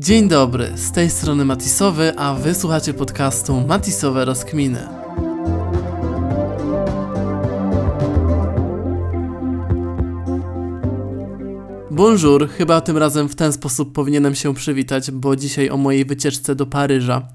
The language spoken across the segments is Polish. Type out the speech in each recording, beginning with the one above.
Dzień dobry, z tej strony Matisowy, a wysłuchacie podcastu Matisowe Rozkminy. Bonjour, chyba tym razem w ten sposób powinienem się przywitać, bo dzisiaj o mojej wycieczce do Paryża.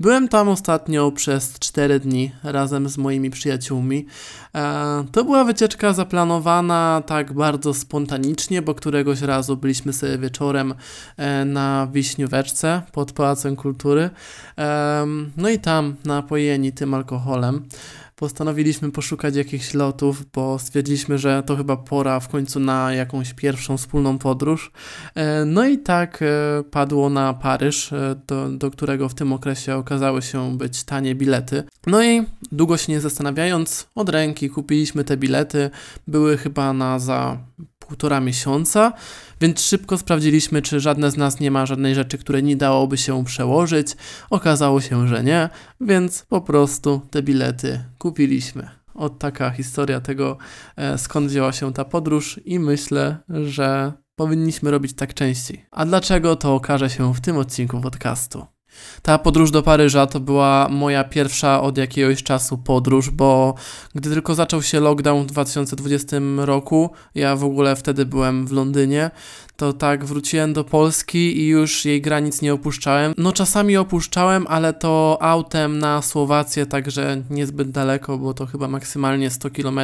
Byłem tam ostatnio przez 4 dni razem z moimi przyjaciółmi. E, to była wycieczka zaplanowana tak bardzo spontanicznie, bo któregoś razu byliśmy sobie wieczorem e, na Wiśnióweczce pod Pałacem Kultury. E, no i tam napojeni tym alkoholem postanowiliśmy poszukać jakichś lotów, bo stwierdziliśmy, że to chyba pora w końcu na jakąś pierwszą wspólną podróż. E, no i tak e, padło na Paryż, e, do, do którego w tym okresie okazały się być tanie bilety. No i długo się nie zastanawiając, od ręki kupiliśmy te bilety. Były chyba na za półtora miesiąca, więc szybko sprawdziliśmy, czy żadne z nas nie ma żadnej rzeczy, której nie dałoby się przełożyć. Okazało się, że nie, więc po prostu te bilety kupiliśmy. Od taka historia tego, e, skąd wzięła się ta podróż, i myślę, że powinniśmy robić tak częściej. A dlaczego to okaże się w tym odcinku podcastu. Ta podróż do Paryża to była moja pierwsza od jakiegoś czasu podróż, bo gdy tylko zaczął się lockdown w 2020 roku, ja w ogóle wtedy byłem w Londynie, to tak wróciłem do Polski i już jej granic nie opuszczałem. No czasami opuszczałem, ale to autem na Słowację, także niezbyt daleko, bo to chyba maksymalnie 100 km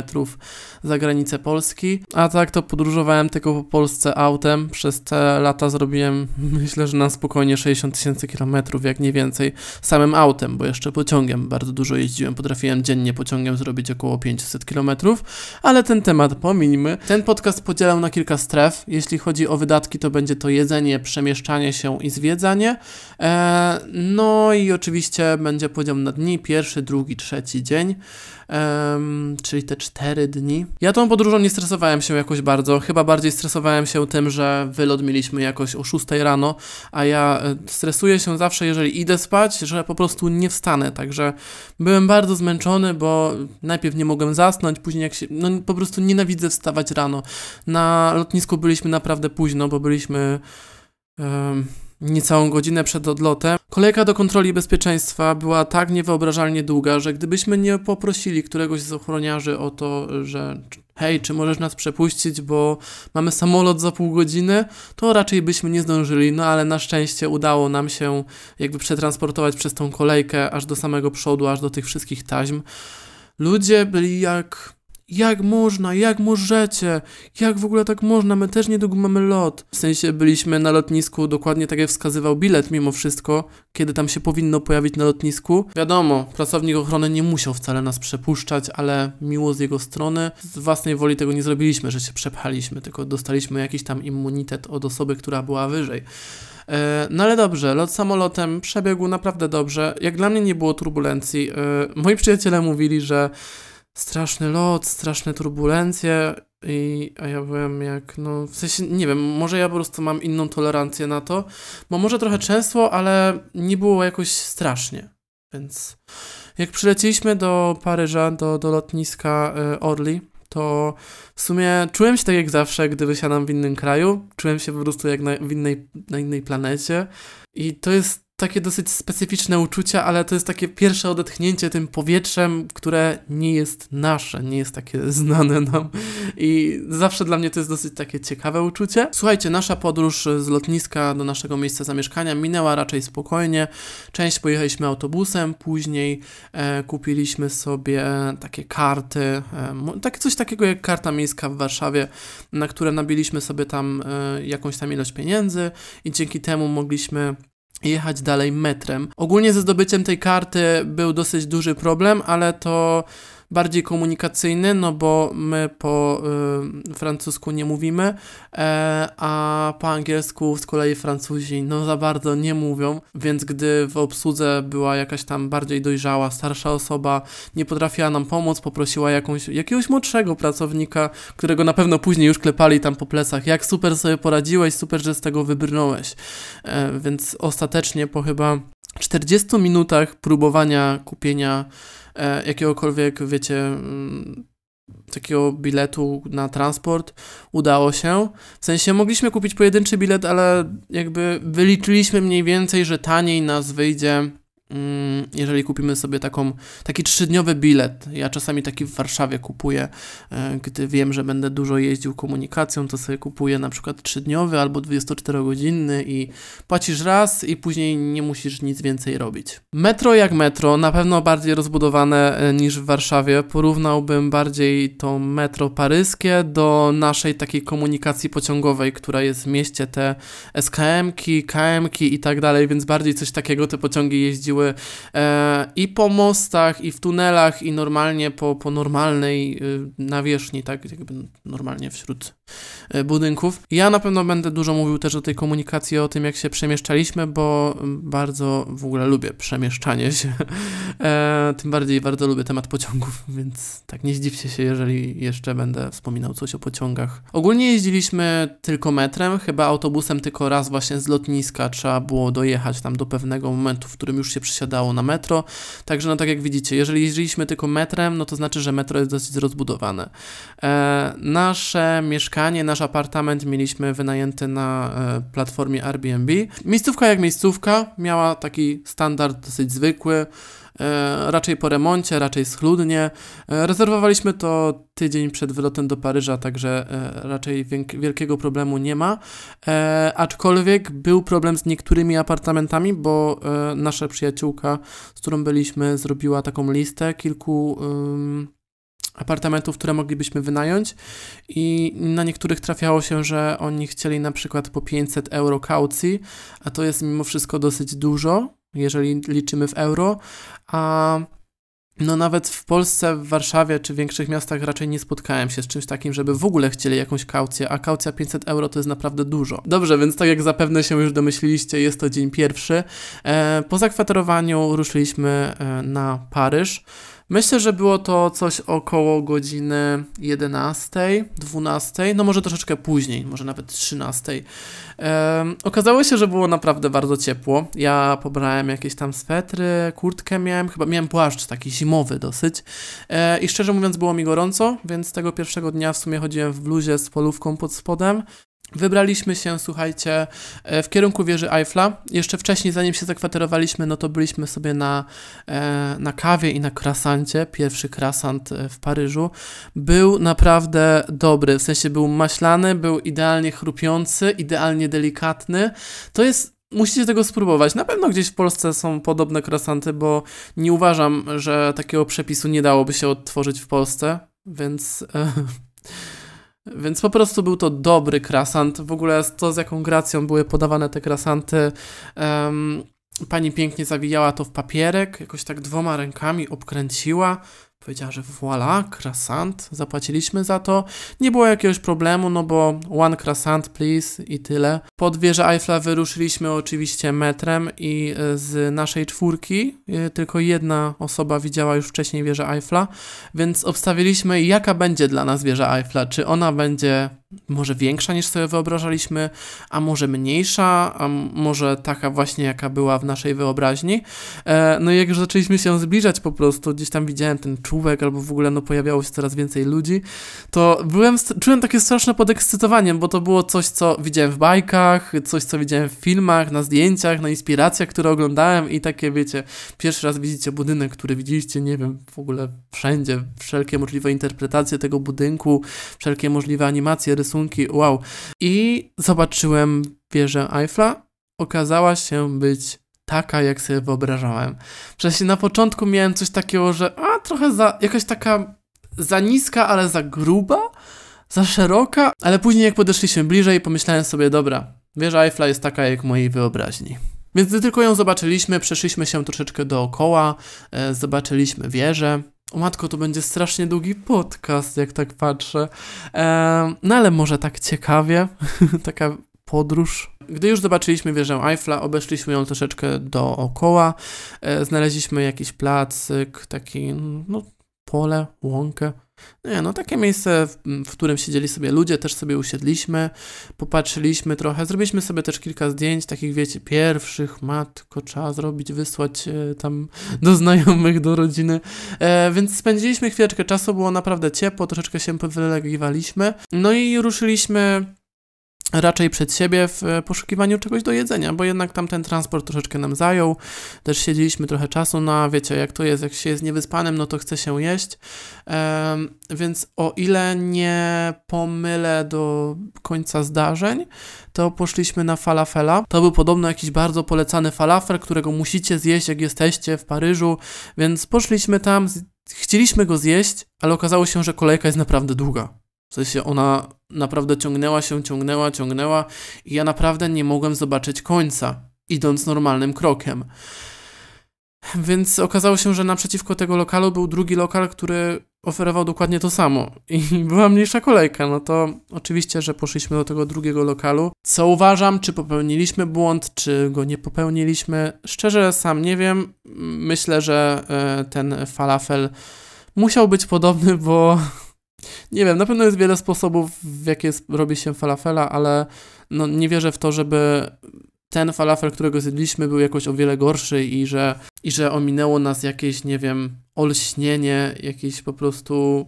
za granicę Polski. A tak to podróżowałem tylko po Polsce autem. Przez te lata zrobiłem myślę, że na spokojnie 60 tysięcy kilometrów, jak nie więcej, samym autem, bo jeszcze pociągiem bardzo dużo jeździłem. Potrafiłem dziennie pociągiem zrobić około 500 kilometrów, ale ten temat pominijmy. Ten podcast podzielał na kilka stref. Jeśli chodzi o wydatki to będzie to jedzenie, przemieszczanie się i zwiedzanie. E, no i oczywiście będzie podział na dni, pierwszy, drugi, trzeci dzień, czyli te cztery dni. Ja tą podróżą nie stresowałem się jakoś bardzo, chyba bardziej stresowałem się tym, że wylot mieliśmy jakoś o 6 rano, a ja e, stresuję się zawsze, jeżeli idę spać, że po prostu nie wstanę, także byłem bardzo zmęczony, bo najpierw nie mogłem zasnąć, później jak się, no po prostu nienawidzę wstawać rano. Na lotnisku byliśmy naprawdę późno, bo byliśmy um, niecałą godzinę przed odlotem. Kolejka do kontroli bezpieczeństwa była tak niewyobrażalnie długa, że gdybyśmy nie poprosili któregoś z ochroniarzy o to, że hej, czy możesz nas przepuścić, bo mamy samolot za pół godziny, to raczej byśmy nie zdążyli, no ale na szczęście udało nam się jakby przetransportować przez tą kolejkę aż do samego przodu, aż do tych wszystkich taśm. Ludzie byli jak jak można, jak możecie, jak w ogóle tak można, my też niedługo mamy lot. W sensie byliśmy na lotnisku dokładnie tak jak wskazywał bilet mimo wszystko, kiedy tam się powinno pojawić na lotnisku. Wiadomo, pracownik ochrony nie musiał wcale nas przepuszczać, ale miło z jego strony. Z własnej woli tego nie zrobiliśmy, że się przepchaliśmy, tylko dostaliśmy jakiś tam immunitet od osoby, która była wyżej. E, no ale dobrze, lot samolotem przebiegł naprawdę dobrze. Jak dla mnie nie było turbulencji. E, moi przyjaciele mówili, że straszny lot, straszne turbulencje i, a ja byłem jak, no w sensie, nie wiem, może ja po prostu mam inną tolerancję na to, bo może trochę często, ale nie było jakoś strasznie, więc jak przyleciliśmy do Paryża, do, do lotniska y, Orly, to w sumie czułem się tak jak zawsze, gdy wysiadam w innym kraju, czułem się po prostu jak na, w innej, na innej planecie. I to jest takie dosyć specyficzne uczucia, ale to jest takie pierwsze odetchnięcie tym powietrzem, które nie jest nasze, nie jest takie znane nam i zawsze dla mnie to jest dosyć takie ciekawe uczucie. Słuchajcie, nasza podróż z lotniska do naszego miejsca zamieszkania minęła raczej spokojnie. Część pojechaliśmy autobusem, później e, kupiliśmy sobie takie karty, e, coś takiego jak karta miejska w Warszawie, na które nabiliśmy sobie tam e, jakąś tam ilość pieniędzy i dzięki temu mogliśmy jechać dalej metrem. Ogólnie ze zdobyciem tej karty był dosyć duży problem, ale to bardziej komunikacyjny, no bo my po y, francusku nie mówimy, e, a po angielsku z kolei Francuzi no za bardzo nie mówią, więc gdy w obsłudze była jakaś tam bardziej dojrzała, starsza osoba, nie potrafiła nam pomóc, poprosiła jakąś, jakiegoś młodszego pracownika, którego na pewno później już klepali tam po plecach, jak super sobie poradziłeś, super, że z tego wybrnąłeś. E, więc ostatecznie po chyba 40 minutach próbowania kupienia jakiegokolwiek, wiecie, mm, takiego biletu na transport udało się. W sensie mogliśmy kupić pojedynczy bilet, ale jakby wyliczyliśmy mniej więcej, że taniej nas wyjdzie jeżeli kupimy sobie taką, taki trzydniowy bilet, ja czasami taki w Warszawie kupuję, e, gdy wiem, że będę dużo jeździł komunikacją, to sobie kupuję na przykład trzydniowy albo 24-godzinny i płacisz raz i później nie musisz nic więcej robić. Metro jak metro, na pewno bardziej rozbudowane e, niż w Warszawie. Porównałbym bardziej to metro paryskie do naszej takiej komunikacji pociągowej, która jest w mieście, te SKM-ki, KM-ki i tak dalej, więc bardziej coś takiego te pociągi jeździły e, i po mostach, i w tunelach, i normalnie po, po normalnej y, nawierzchni, tak jakby normalnie wśród e, budynków. Ja na pewno będę dużo mówił też o tej komunikacji, o tym jak się przemieszczaliśmy, bo bardzo w ogóle lubię przemieszczanie się. E, tym bardziej bardzo lubię temat pociągów, więc tak nie zdziwcie się, jeżeli jeszcze będę wspominał coś o pociągach. Ogólnie jeździliśmy tylko metrem, chyba autobusem tylko raz właśnie z lotniska trzeba było dojechać tam do pewnego momentu, w którym już się przesiadało na metro. Także no tak jak widzicie, jeżeli jeździliśmy tylko metrem, no to znaczy, że metro jest dosyć rozbudowane. E, nasze mieszkanie, nasz apartament mieliśmy wynajęty na e, platformie Airbnb. Miejscówka jak miejscówka, miała taki standard dosyć zwykły. E, raczej po remoncie, raczej schludnie. E, rezerwowaliśmy to tydzień przed wylotem do Paryża, także e, raczej wielkiego problemu nie ma. Aczkolwiek był problem z niektórymi apartamentami, bo nasza przyjaciółka, z którą byliśmy, zrobiła taką listę kilku apartamentów, które moglibyśmy wynająć i na niektórych trafiało się, że oni chcieli na przykład po 500 euro kaucji, a to jest mimo wszystko dosyć dużo, jeżeli liczymy w euro, a no nawet w Polsce, w Warszawie czy większych miastach raczej nie spotkałem się z czymś takim, żeby w ogóle chcieli jakąś kaucję, a kaucja 500 euro to jest naprawdę dużo. Dobrze, więc tak jak zapewne się już domyśliliście, jest to dzień pierwszy. E, po zakwaterowaniu ruszyliśmy e, na Paryż. Myślę, że było to coś około godziny 11, 12, no może troszeczkę później, może nawet 13. Um, okazało się, że było naprawdę bardzo ciepło. Ja pobrałem jakieś tam swetry, kurtkę miałem, chyba miałem płaszcz taki zimowy dosyć. E, I szczerze mówiąc, było mi gorąco, więc tego pierwszego dnia w sumie chodziłem w bluzie z polówką pod spodem. Wybraliśmy się, słuchajcie, e, w kierunku wieży Eiffla. Jeszcze wcześniej, zanim się zakwaterowaliśmy, no to byliśmy sobie na, e, na kawie i na krasancie. Pierwszy krasant e, w Paryżu. Był naprawdę dobry, w sensie był maślany, był idealnie chrupiący, idealnie delikatny. To jest Musicie tego spróbować. Na pewno gdzieś w Polsce są podobne krasanty, bo nie uważam, że takiego przepisu nie dałoby się odtworzyć w Polsce, więc. Więc po prostu był to dobry krasant. W ogóle to, z jaką gracją były podawane te krasanty. Um, pani pięknie zawijała to w papierek, jakoś tak dwoma rękami obkręciła. Powiedziała, że voilà, croissant, zapłaciliśmy za to. Nie było jakiegoś problemu, no bo one croissant please i tyle. Pod wieżę Eiffla wyruszyliśmy oczywiście metrem i e, z naszej czwórki e, tylko jedna osoba widziała już wcześniej wieżę Eiffla, więc obstawiliśmy jaka będzie dla nas wieża Eiffla. Czy ona będzie może większa niż sobie wyobrażaliśmy, a może mniejsza, a może taka właśnie jaka była w naszej wyobraźni. E, no i jak już zaczęliśmy się zbliżać po prostu, gdzieś tam widziałem ten czubek albo w ogóle no pojawiało się coraz więcej ludzi, to byłem, czułem takie straszne podekscytowanie, bo to było coś, co widziałem w bajkach, coś, co widziałem w filmach, na zdjęciach, na inspiracjach, które oglądałem i takie, wiecie, pierwszy raz widzicie budynek, który widzieliście, nie wiem, w ogóle wszędzie, wszelkie możliwe interpretacje tego budynku, wszelkie możliwe animacje, rysunki, wow. I zobaczyłem wieżę Eiffla, okazała się być taka, jak sobie wyobrażałem. Przecież na początku miałem coś takiego, że a, trochę za, jakaś taka za niska, ale za gruba, za szeroka, ale później jak podeszliśmy bliżej, pomyślałem sobie, dobra, wieża Eiffla jest taka jak mojej wyobraźni. Więc gdy tylko ją zobaczyliśmy, przeszliśmy się troszeczkę dookoła, e, zobaczyliśmy wieżę. Matko, to będzie strasznie długi podcast, jak tak patrzę. No ale może tak ciekawie, taka podróż. Gdy już zobaczyliśmy wieżę Eiffla, obeszliśmy ją troszeczkę dookoła, e, znaleźliśmy jakiś placyk, taki, no, pole, łąkę, Nie, no takie miejsce, w, w, którym siedzieli sobie ludzie, też sobie usiedliśmy, popatrzyliśmy trochę, zrobiliśmy sobie też kilka zdjęć, takich wiecie, pierwszych, matko, trzeba zrobić, wysłać e, tam do znajomych, do rodziny, e, więc spędziliśmy chwileczkę czasu, było naprawdę ciepło, troszeczkę się powylegiwaliśmy, no i ruszyliśmy raczej przed siebie w e, poszukiwaniu czegoś do jedzenia, bo jednak tam ten transport troszeczkę nam zajął. Też siedzieliśmy trochę czasu na, wiecie, jak to jest, jak się jest niewyspanym, no to chce się jeść. Um, więc o ile nie pomylę do końca zdarzeń, to poszliśmy na falafela. To był podobno jakiś bardzo polecany falafel, którego musicie zjeść, jak jesteście w Paryżu, więc poszliśmy tam, chcieliśmy go zjeść, ale okazało się, że kolejka jest naprawdę długa. W sensie ona naprawdę ciągnęła się, ciągnęła, ciągnęła i ja naprawdę nie mogłem zobaczyć końca, idąc normalnym krokiem. Więc okazało się, że naprzeciwko tego lokalu był drugi lokal, który oferował dokładnie to samo i była mniejsza kolejka. No to oczywiście, że poszliśmy do tego drugiego lokalu. Co uważam, czy popełniliśmy błąd, czy go nie popełniliśmy? Szczerze sam nie wiem. Myślę, że e, ten falafel musiał być podobny, bo nie wiem, na pewno jest wiele sposobów, w jakie robi się falafela, ale no, nie wierzę w to, żeby ten falafel, którego zjedliśmy, był jakoś o wiele gorszy i że, i że ominęło nas jakieś, nie wiem, olśnienie, jakieś po prostu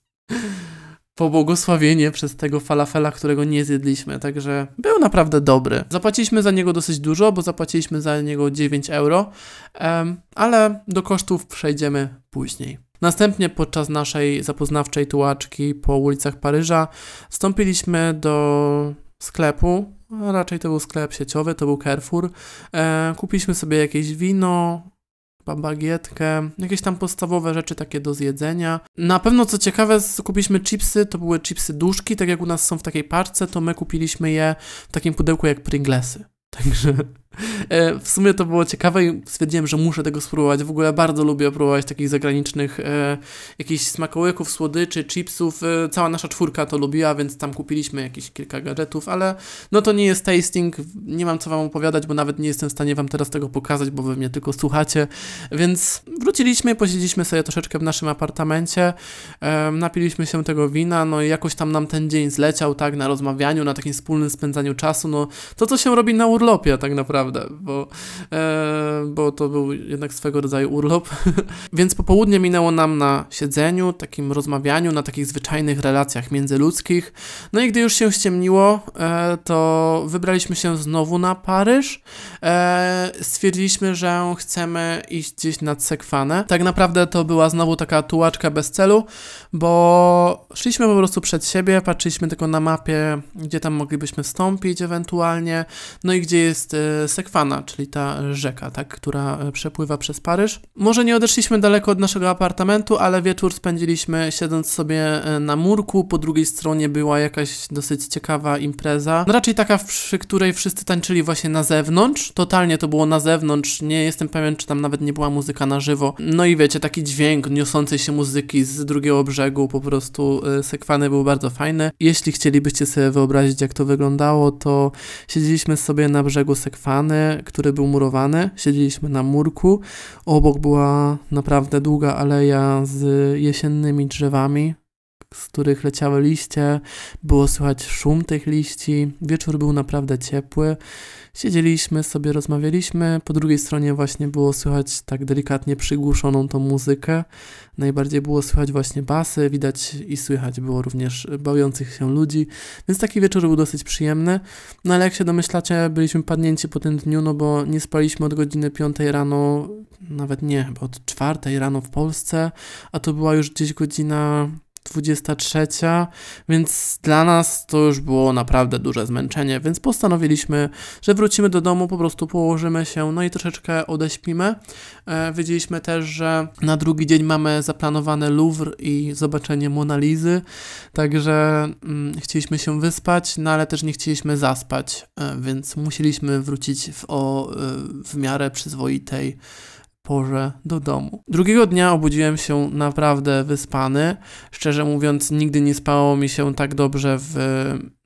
pobłogosławienie przez tego falafela, którego nie zjedliśmy. Także był naprawdę dobry. Zapłaciliśmy za niego dosyć dużo, bo zapłaciliśmy za niego 9 euro, ale do kosztów przejdziemy później. Następnie podczas naszej zapoznawczej tułaczki po ulicach Paryża wstąpiliśmy do sklepu, raczej to był sklep sieciowy, to był Carrefour. E, kupiliśmy sobie jakieś wino, bagietkę, jakieś tam podstawowe rzeczy takie do zjedzenia. Na pewno co ciekawe, kupiliśmy chipsy, to były chipsy duszki, tak jak u nas są w takiej parce, to my kupiliśmy je w takim pudełku jak Pringlesy. Także w sumie to było ciekawe i stwierdziłem, że muszę tego spróbować. W ogóle bardzo lubię próbować takich zagranicznych e, jakichś smakołyków, słodyczy, chipsów. E, cała nasza czwórka to lubiła, więc tam kupiliśmy jakieś kilka gadżetów, ale no to nie jest tasting. Nie mam co wam opowiadać, bo nawet nie jestem w stanie wam teraz tego pokazać, bo wy mnie tylko słuchacie. Więc wróciliśmy, posiedzieliśmy sobie troszeczkę w naszym apartamencie, e, napiliśmy się tego wina, no i jakoś tam nam ten dzień zleciał, tak, na rozmawianiu, na takim wspólnym spędzaniu czasu. No to, co się robi na urlopie tak naprawdę, bo, e, bo to był jednak swego rodzaju urlop. Więc popołudnie minęło nam na siedzeniu, takim rozmawianiu, na takich zwyczajnych relacjach międzyludzkich. No i gdy już się ściemniło, e, to wybraliśmy się znowu na Paryż. E, stwierdziliśmy, że chcemy iść gdzieś nad Sekwanę. Tak naprawdę to była znowu taka tułaczka bez celu, bo szliśmy po prostu przed siebie, patrzyliśmy tylko na mapie, gdzie tam moglibyśmy wstąpić ewentualnie, no i gdzie jest e, Sekwana, czyli ta rzeka, tak, która e, przepływa przez Paryż. Może nie odeszliśmy daleko od naszego apartamentu, ale wieczór spędziliśmy siedząc sobie e, na murku, po drugiej stronie była jakaś dosyć ciekawa impreza, no raczej taka, przy której wszyscy tańczyli właśnie na zewnątrz, totalnie to było na zewnątrz, nie jestem pewien, czy tam nawet nie była muzyka na żywo. No i wiecie, taki dźwięk niosącej się muzyki z drugiego brzegu, po prostu Sekwany był bardzo fajny. Jeśli chcielibyście sobie wyobrazić, jak to wyglądało, to siedzieliśmy sobie na brzegu Sekwany, który był murowany. Siedzieliśmy na murku. Obok była naprawdę długa aleja z jesiennymi drzewami, z których leciały liście. Było słychać szum tych liści. Wieczór był naprawdę ciepły. Siedzieliśmy sobie, rozmawialiśmy. Po drugiej stronie właśnie było słychać tak delikatnie przygłuszoną tą muzykę. Najbardziej było słychać właśnie basy, widać i słychać było również bawiących się ludzi, więc taki wieczór był dosyć przyjemny. No ale jak się domyślacie, byliśmy padnięci po tym dniu, no bo nie spaliśmy od godziny 5 rano, nawet nie, chyba od 4 rano w Polsce, a to była już gdzieś godzina 23, więc dla nas to już było naprawdę duże zmęczenie, więc postanowiliśmy, że wrócimy do domu, po prostu położymy się, no i troszeczkę odeśpimy. E, wiedzieliśmy też, że na drugi dzień mamy zaplanowane Louvre i zobaczenie Monalizy, także mm, chcieliśmy się wyspać, no ale też nie chcieliśmy zaspać, e, więc musieliśmy wrócić w, o, e, w miarę przyzwoitej porze do domu. Drugiego dnia obudziłem się naprawdę wyspany. Szczerze mówiąc, nigdy nie spało mi się tak dobrze w,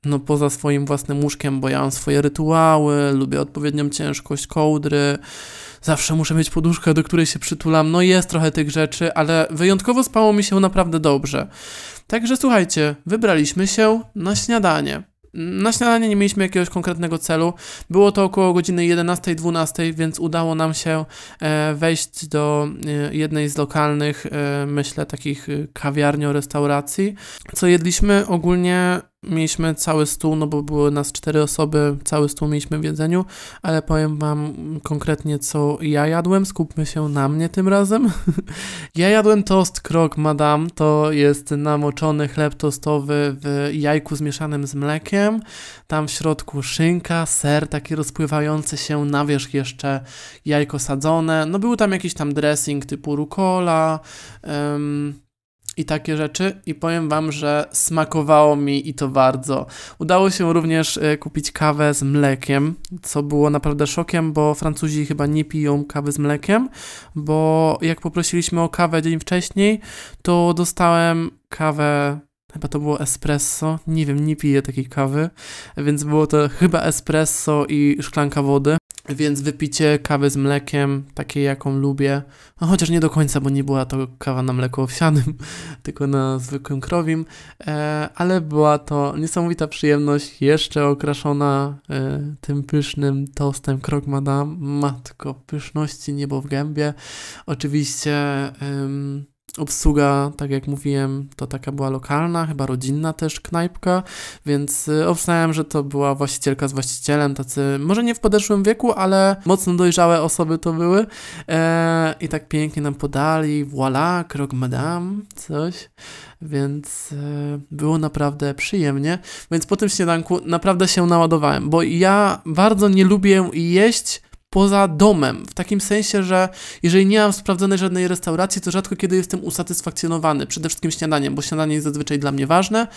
no, poza swoim własnym łóżkiem, bo ja mam swoje rytuały, lubię odpowiednią ciężkość kołdry, zawsze muszę mieć poduszkę, do której się przytulam. No jest trochę tych rzeczy, ale wyjątkowo spało mi się naprawdę dobrze. Także słuchajcie, wybraliśmy się na śniadanie. Na śniadanie nie mieliśmy jakiegoś konkretnego celu. Było to około godziny 11-12, więc udało nam się e, wejść do e, jednej z lokalnych, e, myślę, takich kawiarnio-restauracji. Co jedliśmy ogólnie mieliśmy cały stół, no bo były nas cztery osoby, cały stół mieliśmy w jedzeniu, ale powiem wam konkretnie, co ja jadłem, skupmy się na mnie tym razem. ja jadłem tost krok madame, to jest namoczony chleb tostowy w jajku zmieszanym z mlekiem, tam w środku szynka, ser taki rozpływający się, na wierzch jeszcze jajko sadzone, no był tam jakiś tam dressing typu rucola, um, i takie rzeczy i powiem wam, że smakowało mi i to bardzo. Udało się również e, kupić kawę z mlekiem, co było naprawdę szokiem, bo Francuzi chyba nie piją kawy z mlekiem, bo jak poprosiliśmy o kawę dzień wcześniej, to dostałem kawę Chyba to było espresso. Nie wiem, nie piję takiej kawy, więc było to chyba espresso i szklanka wody. Więc wypicie kawy z mlekiem, takiej jaką lubię, no chociaż nie do końca, bo nie była to kawa na mleku owsianym, tylko na zwykłym krowim, e, ale była to niesamowita przyjemność, jeszcze okraszona e, tym pysznym tostem Krok Madame. Matko, pyszności niebo w gębie. Oczywiście... Obsługa, tak jak mówiłem, to taka była lokalna, chyba rodzinna też knajpka, więc y, obstałem, że to była właścicielka z właścicielem, tacy może nie w podeszłym wieku, ale mocno dojrzałe osoby to były. E, I tak pięknie nam podali, voilà, krok madame, coś. Więc e, było naprawdę przyjemnie. Więc po tym śniadanku naprawdę się naładowałem, bo ja bardzo nie lubię jeść poza domem. W takim sensie, że jeżeli nie mam sprawdzonej żadnej restauracji, to rzadko kiedy jestem usatysfakcjonowany. Przede wszystkim śniadaniem, bo śniadanie jest zazwyczaj dla mnie ważne,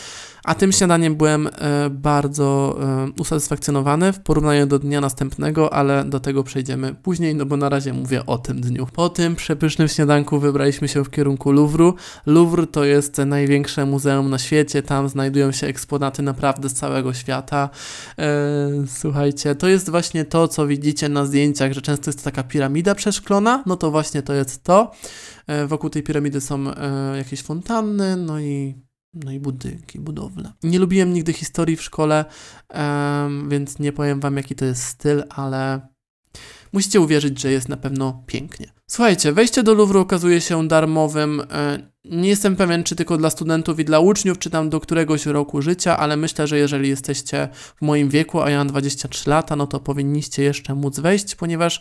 a tym śniadaniem byłem e, bardzo e, usatysfakcjonowany w porównaniu do dnia następnego, ale do tego przejdziemy później, no bo na razie mówię o tym dniu. Po tym przepysznym śniadanku wybraliśmy się w kierunku Louvru. Louvre to jest największe muzeum na świecie, tam znajdują się eksponaty naprawdę z całego świata. E, słuchajcie, to jest właśnie to, co widzicie na zdjęciach, że często jest taka piramida przeszklona, no to właśnie to jest to. Wokół tej piramidy są jakieś fontanny, no i no i budynki, budowle. Nie lubiłem nigdy historii w szkole, więc nie powiem wam jaki to jest styl, ale musicie uwierzyć, że jest na pewno pięknie. Słuchajcie, wejście do Louvru okazuje się darmowym. E, nie jestem pewien, czy tylko dla studentów i dla uczniów, czy tam do któregoś roku życia, ale myślę, że jeżeli jesteście w moim wieku, a ja mam 23 lata, no to powinniście jeszcze móc wejść, ponieważ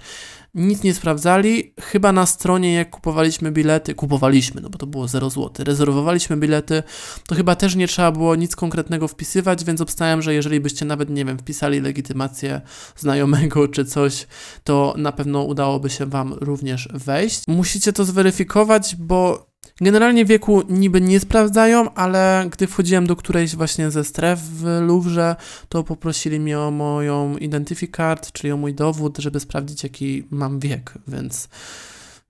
nic nie sprawdzali. Chyba na stronie, jak kupowaliśmy bilety, kupowaliśmy, no bo to było 0 zł, rezerwowaliśmy bilety, to chyba też nie trzeba było nic konkretnego wpisywać, więc obstałem, że jeżeli byście nawet, nie wiem, wpisali legitymację znajomego czy coś, to na pewno udałoby się Wam również wejść. Musicie to zweryfikować, bo Generalnie wieku niby nie sprawdzają, ale gdy wchodziłem do którejś właśnie ze stref w Louvre, to poprosili mnie o moją identifikart, czyli o mój dowód, żeby sprawdzić jaki mam wiek, więc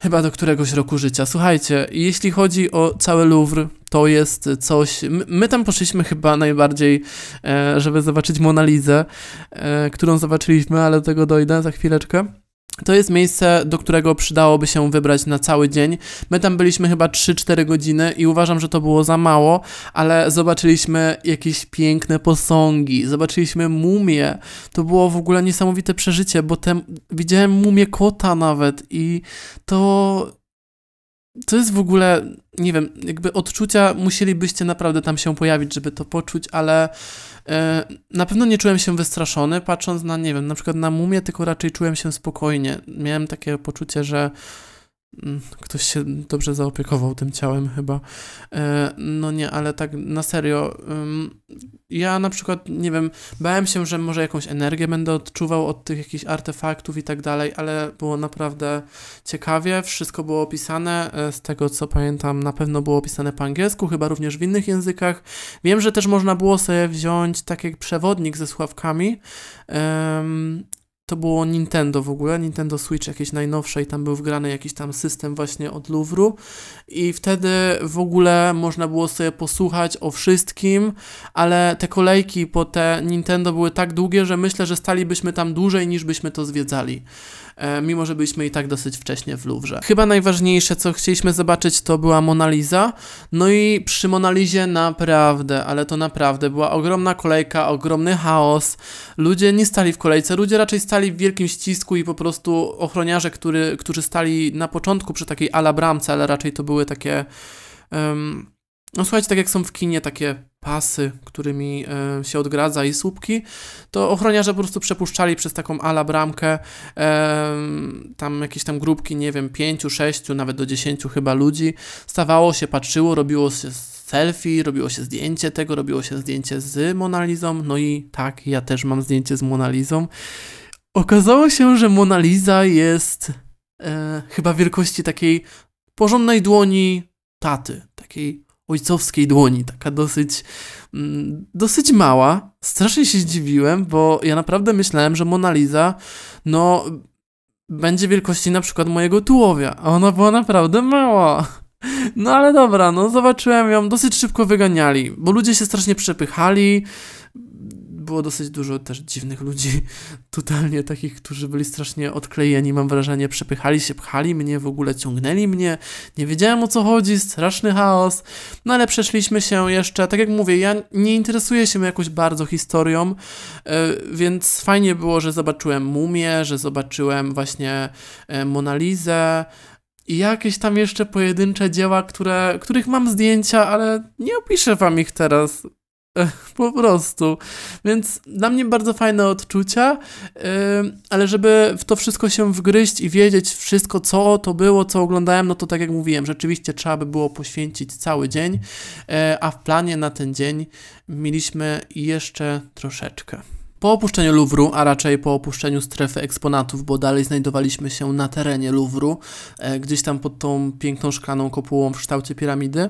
chyba do któregoś roku życia. Słuchajcie, jeśli chodzi o cały Louvre, to jest coś. My, tam poszliśmy chyba najbardziej, e, żeby zobaczyć Monalizę, e, którą zobaczyliśmy, ale do tego dojdę za chwileczkę. To jest miejsce, do którego przydałoby się wybrać na cały dzień. My tam byliśmy chyba 3-4 godziny i uważam, że to było za mało, ale zobaczyliśmy jakieś piękne posągi, zobaczyliśmy mumię. To było w ogóle niesamowite przeżycie, bo te, widziałem mumię kota nawet i to to jest w ogóle, nie wiem, jakby odczucia musielibyście naprawdę tam się pojawić, żeby to poczuć, ale na pewno nie czułem się wystraszony, patrząc na, nie wiem, na przykład na mumię, tylko raczej czułem się spokojnie. Miałem takie poczucie, że ktoś się dobrze zaopiekował tym ciałem chyba. E, no nie, ale tak na serio. Ja na przykład, nie wiem, bałem się, że może jakąś energię będę odczuwał od tych jakichś artefaktów i tak dalej, ale było naprawdę ciekawie. Wszystko było opisane. E, z tego co pamiętam, na pewno było opisane po angielsku, chyba również w innych językach. Wiem, że też można było sobie wziąć tak jak przewodnik ze sławkami to było Nintendo w ogóle, Nintendo Switch jakieś najnowsze i tam był wgrany jakiś tam system właśnie od Louvru i wtedy w ogóle można było sobie posłuchać o wszystkim, ale te kolejki po te Nintendo były tak długie, że myślę, że stalibyśmy tam dłużej niż byśmy to zwiedzali. E, mimo że byliśmy i tak dosyć wcześnie w Louvre. Chyba najważniejsze, co chcieliśmy zobaczyć, to była Mona Lisa. No i przy Monalizie naprawdę, ale to naprawdę była ogromna kolejka, ogromny chaos. Ludzie nie stali w kolejce, ludzie raczej stali w wielkim ścisku i po prostu ochroniarze, który, którzy stali na początku przy takiej ala bramce, ale raczej to były takie. Um, no słuchajcie, tak jak są w kinie takie pasy, którymi e, się odgradza i słupki, to ochroniarze po prostu przepuszczali przez taką ala bramkę e, tam jakieś tam grupki, nie wiem, pięciu, sześciu, nawet do dziesięciu chyba ludzi. Stawało się, patrzyło, robiło się selfie, robiło się zdjęcie tego, robiło się zdjęcie z Monalizą, no i tak, ja też mam zdjęcie z Monalizą. Okazało się, że Mona Lisa jest e, chyba wielkości takiej porządnej dłoni taty, takiej ojcowskiej dłoni, taka dosyć, mm, dosyć mała. Strasznie się zdziwiłem, bo ja naprawdę myślałem, że Mona Lisa, no, będzie wielkości na przykład mojego tułowia, a ona była naprawdę mała. No ale dobra, no zobaczyłem ją, dosyć szybko wyganiali, bo ludzie się strasznie przepychali, było dosyć dużo też dziwnych ludzi, totalnie takich, którzy byli strasznie odklejeni, mam wrażenie, przepychali się, pchali mnie, w ogóle ciągnęli mnie, nie wiedziałem o co chodzi, straszny chaos, no ale przeszliśmy się jeszcze, tak jak mówię, ja nie interesuję się jakoś bardzo historią, e, więc fajnie było, że zobaczyłem mumię, że zobaczyłem właśnie e, Monalizę, i jakieś tam jeszcze pojedyncze dzieła, które, których mam zdjęcia, ale nie opiszę wam ich teraz. Po prostu. Więc dla mnie bardzo fajne odczucia, ale żeby w to wszystko się wgryźć i wiedzieć wszystko, co to było, co oglądałem, no to tak jak mówiłem, rzeczywiście trzeba by było poświęcić cały dzień, e, a w planie na ten dzień mieliśmy jeszcze troszeczkę. Po opuszczeniu Louvru, a raczej po opuszczeniu strefy eksponatów, bo dalej znajdowaliśmy się na terenie Louvru, e, gdzieś tam pod tą piękną szklaną kopułą w kształcie piramidy,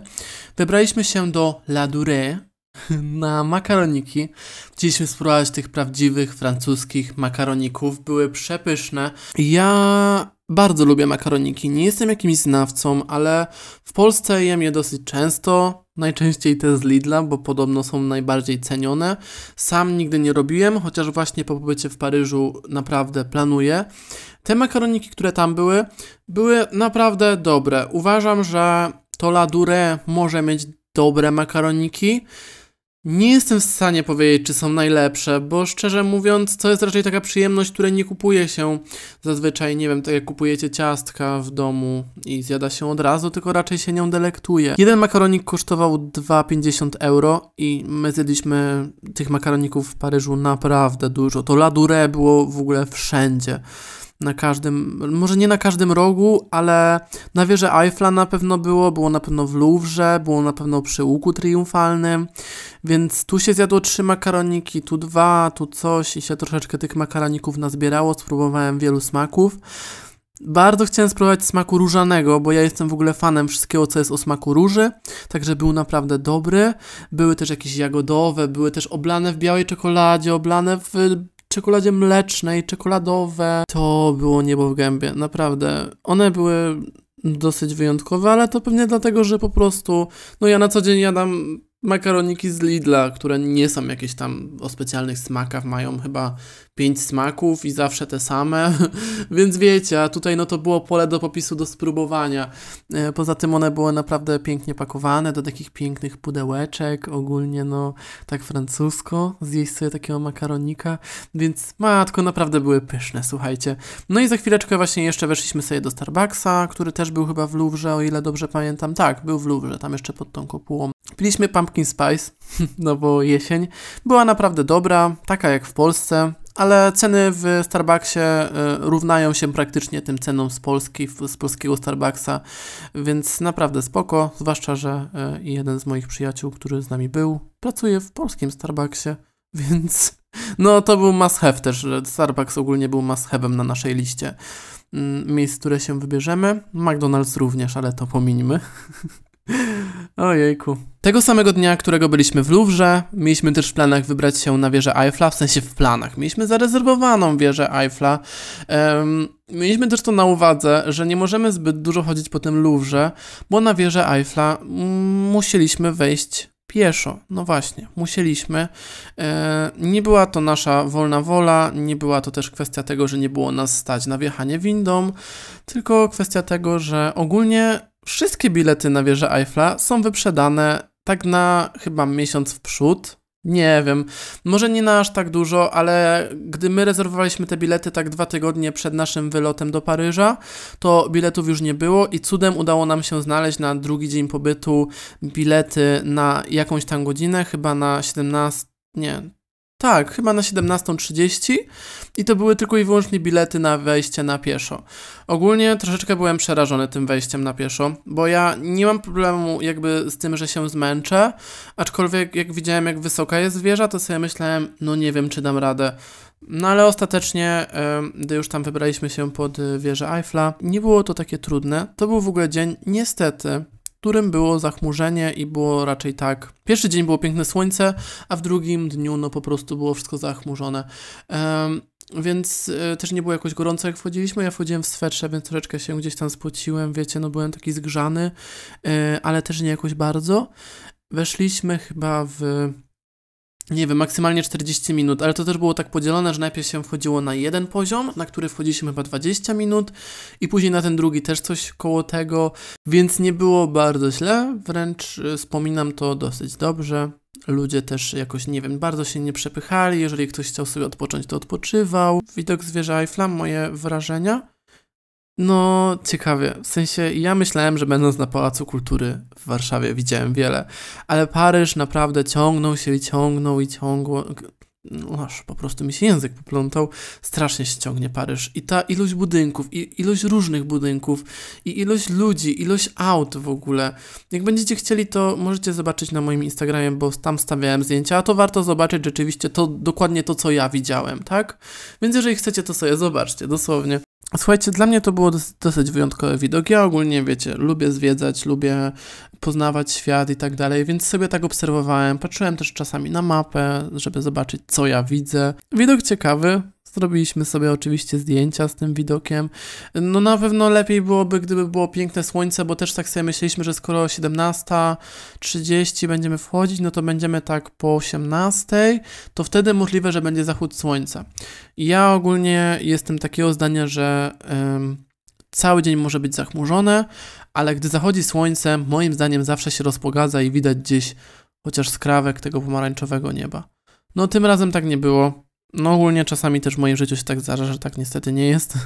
wybraliśmy się do La Durée, na makaroniki. Chcieliśmy spróbować tych prawdziwych francuskich makaroników. Były przepyszne. Ja bardzo lubię makaroniki. Nie jestem jakimś znawcą, ale w Polsce jem je dosyć często. Najczęściej te z Lidla, bo podobno są najbardziej cenione. Sam nigdy nie robiłem, chociaż właśnie po pobycie w Paryżu naprawdę planuję. Te makaroniki, które tam były, były naprawdę dobre. Uważam, że to La Dure może mieć dobre makaroniki. Nie jestem w stanie powiedzieć, czy są najlepsze, bo szczerze mówiąc, to jest raczej taka przyjemność, której nie kupuje się zazwyczaj, nie wiem, tak jak kupujecie ciastka w domu i zjada się od razu, tylko raczej się nią delektuje. Jeden makaronik kosztował 2,50 euro i my zjedliśmy tych makaroników w Paryżu naprawdę dużo. To La Dure było w ogóle wszędzie na każdym, może nie na każdym rogu, ale na wieży Eiffla na pewno było, było na pewno w Louvre, było na pewno przy łuku triumfalnym, więc tu się zjadło trzy makaroniki, tu dwa, tu coś i się troszeczkę tych makaroników nazbierało, spróbowałem wielu smaków. Bardzo chciałem spróbować smaku różanego, bo ja jestem w ogóle fanem wszystkiego, co jest o smaku róży, także był naprawdę dobry. Były też jakieś jagodowe, były też oblane w białej czekoladzie, oblane w czekoladzie mlecznej, czekoladowe. To było niebo w gębie, naprawdę. One były dosyć wyjątkowe, ale to pewnie dlatego, że po prostu, no ja na co dzień jadam makaroniki z Lidla, które nie są jakieś tam o specjalnych smakach, mają chyba pięć smaków i zawsze te same, więc wiecie, a tutaj no to było pole do popisu do spróbowania. E, poza tym one były naprawdę pięknie pakowane do takich pięknych pudełeczek, ogólnie no tak francusko, zjeść sobie takiego makaronika, więc matko, naprawdę były pyszne, słuchajcie. No i za chwileczkę właśnie jeszcze weszliśmy sobie do Starbucksa, który też był chyba w Louvre, o ile dobrze pamiętam. Tak, był w Louvre, tam jeszcze pod tą kopułą. Piliśmy pumpkin spice, no bo jesień. Była naprawdę dobra, taka jak w Polsce, ale ceny w Starbucksie e, równają się praktycznie tym cenom z Polski, z polskiego Starbucksa, więc naprawdę spoko, zwłaszcza, że e, jeden z moich przyjaciół, który z nami był, pracuje w polskim Starbucksie, więc no to był must have też, Starbucks ogólnie był must have'em na naszej liście mm, miejsc, które się wybierzemy. McDonald's również, ale to pomińmy. Ojejku. Tego samego dnia, którego byliśmy w Louvre, mieliśmy też w planach wybrać się na wieżę Eiffla, w sensie w planach. Mieliśmy zarezerwowaną wieżę Eiffla. Um, mieliśmy też to na uwadze, że nie możemy zbyt dużo chodzić po tym Louvre, bo na wieżę Eiffla musieliśmy wejść pieszo. No właśnie, musieliśmy. E, nie była to nasza wolna wola, nie była to też kwestia tego, że nie było nas stać na wjechanie windą, tylko kwestia tego, że ogólnie wszystkie bilety na wieżę Eiffla są wyprzedane tak na chyba miesiąc w przód. Nie wiem, może nie na aż tak dużo, ale gdy my rezerwowaliśmy te bilety tak dwa tygodnie przed naszym wylotem do Paryża, to biletów już nie było i cudem udało nam się znaleźć na drugi dzień pobytu bilety na jakąś tam godzinę, chyba na 17, nie, tak, chyba na 17.30 i to były tylko i wyłącznie bilety na wejście na pieszo. Ogólnie troszeczkę byłem przerażony tym wejściem na pieszo, bo ja nie mam problemu jakby z tym, że się zmęczę, aczkolwiek jak widziałem jak wysoka jest wieża, to sobie myślałem, no nie wiem czy dam radę. No ale ostatecznie, gdy już tam wybraliśmy się pod wieżę Eiffla, nie było to takie trudne. To był w ogóle dzień, niestety, którym było zachmurzenie i było raczej tak. Pierwszy dzień było piękne słońce, a w drugim dniu no po prostu było wszystko zachmurzone. Um, więc y, też nie było jakoś gorąco jak wchodziliśmy. Ja wchodziłem w swetrze, więc troszeczkę się gdzieś tam spociłem, wiecie, no byłem taki zgrzany, y, ale też nie jakoś bardzo. Weszliśmy chyba w nie wiem, maksymalnie 40 minut, ale to też było tak podzielone, że najpierw się wchodziło na jeden poziom, na który wchodziliśmy chyba 20 minut i później na ten drugi też coś koło tego, więc nie było bardzo źle, wręcz y, wspominam to dosyć dobrze. Ludzie też jakoś, nie wiem, bardzo się nie przepychali, jeżeli ktoś chciał sobie odpocząć, to odpoczywał. Widok zwierza Eiffla, moje wrażenia. No, ciekawie. W sensie, ja myślałem, że będąc na Pałacu Kultury w Warszawie widziałem wiele, ale Paryż naprawdę ciągnął się i ciągnął i ciągło. No, aż po prostu mi się język poplątał. Strasznie się ciągnie Paryż. I ta ilość budynków, i ilość różnych budynków, i ilość ludzi, ilość aut w ogóle. Jak będziecie chcieli, to możecie zobaczyć na moim Instagramie, bo tam stawiałem zdjęcia, a to warto zobaczyć rzeczywiście to dokładnie to, co ja widziałem, tak? Więc jeżeli chcecie, to sobie zobaczcie, dosłownie. Słuchajcie, dla mnie to było dosyć wyjątkowe widok. Ja ogólnie, wiecie, lubię zwiedzać, lubię poznawać świat i tak dalej, więc sobie tak obserwowałem. Patrzyłem też czasami na mapę, żeby zobaczyć, co ja widzę. Widok ciekawy, Zrobiliśmy sobie oczywiście zdjęcia z tym widokiem. No na pewno lepiej byłoby, gdyby było piękne słońce, bo też tak sobie myśleliśmy, że skoro 17.30 będziemy wchodzić, no to będziemy tak po 18.00, to wtedy możliwe, że będzie zachód słońca. Ja ogólnie jestem takiego zdania, że ym, cały dzień może być zachmurzone, ale gdy zachodzi słońce, moim zdaniem zawsze się rozpogadza i widać gdzieś chociaż skrawek tego pomarańczowego nieba. No tym razem tak nie było. No ogólnie czasami też w moim życiu się tak zdarza, że tak niestety nie jest.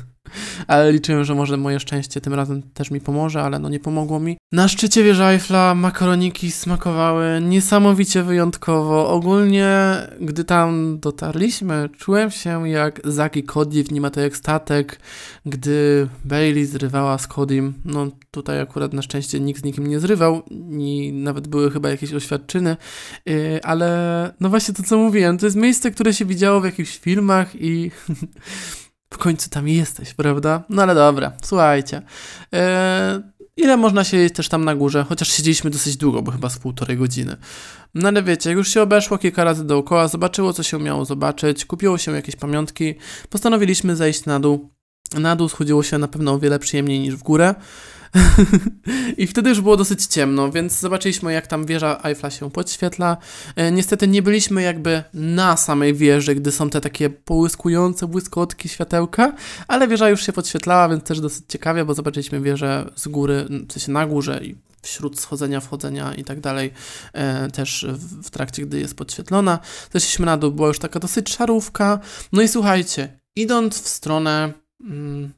Ale liczyłem, że może moje szczęście tym razem też mi pomoże, ale no nie pomogło mi. Na szczycie wieży Eiffla makaroniki smakowały niesamowicie wyjątkowo. Ogólnie, gdy tam dotarliśmy, czułem się jak Zaki Cody w Nie to jak statek, gdy Bailey zrywała z Codym. No tutaj akurat na szczęście nikt z nikim nie zrywał i nawet były chyba jakieś oświadczyny, yy, ale no właśnie to co mówiłem, to jest miejsce, które się widziało w jakichś filmach i w końcu tam jesteś, prawda? No ale dobra, słuchajcie. Eee, ile można siedzieć też tam na górze? Chociaż siedzieliśmy dosyć długo, bo chyba z półtorej godziny. No ale wiecie, jak już się obeszło kilka razy dookoła, zobaczyło, co się miało zobaczyć, kupiło się jakieś pamiątki, postanowiliśmy zejść na dół. Na dół schodziło się na pewno o wiele przyjemniej niż w górę. I wtedy już było dosyć ciemno, więc zobaczyliśmy, jak tam wieża Eiffla się podświetla. E, niestety nie byliśmy jakby na samej wieży, gdy są te takie połyskujące błyskotki światełka, ale wieża już się podświetlała, więc też dosyć ciekawie, bo zobaczyliśmy wieżę z góry, w sensie na górze i wśród schodzenia, wchodzenia i tak dalej, e, też w, trakcie, gdy jest podświetlona. Zeszliśmy na dół, była już taka dosyć szarówka. No i słuchajcie, idąc w stronę, mm,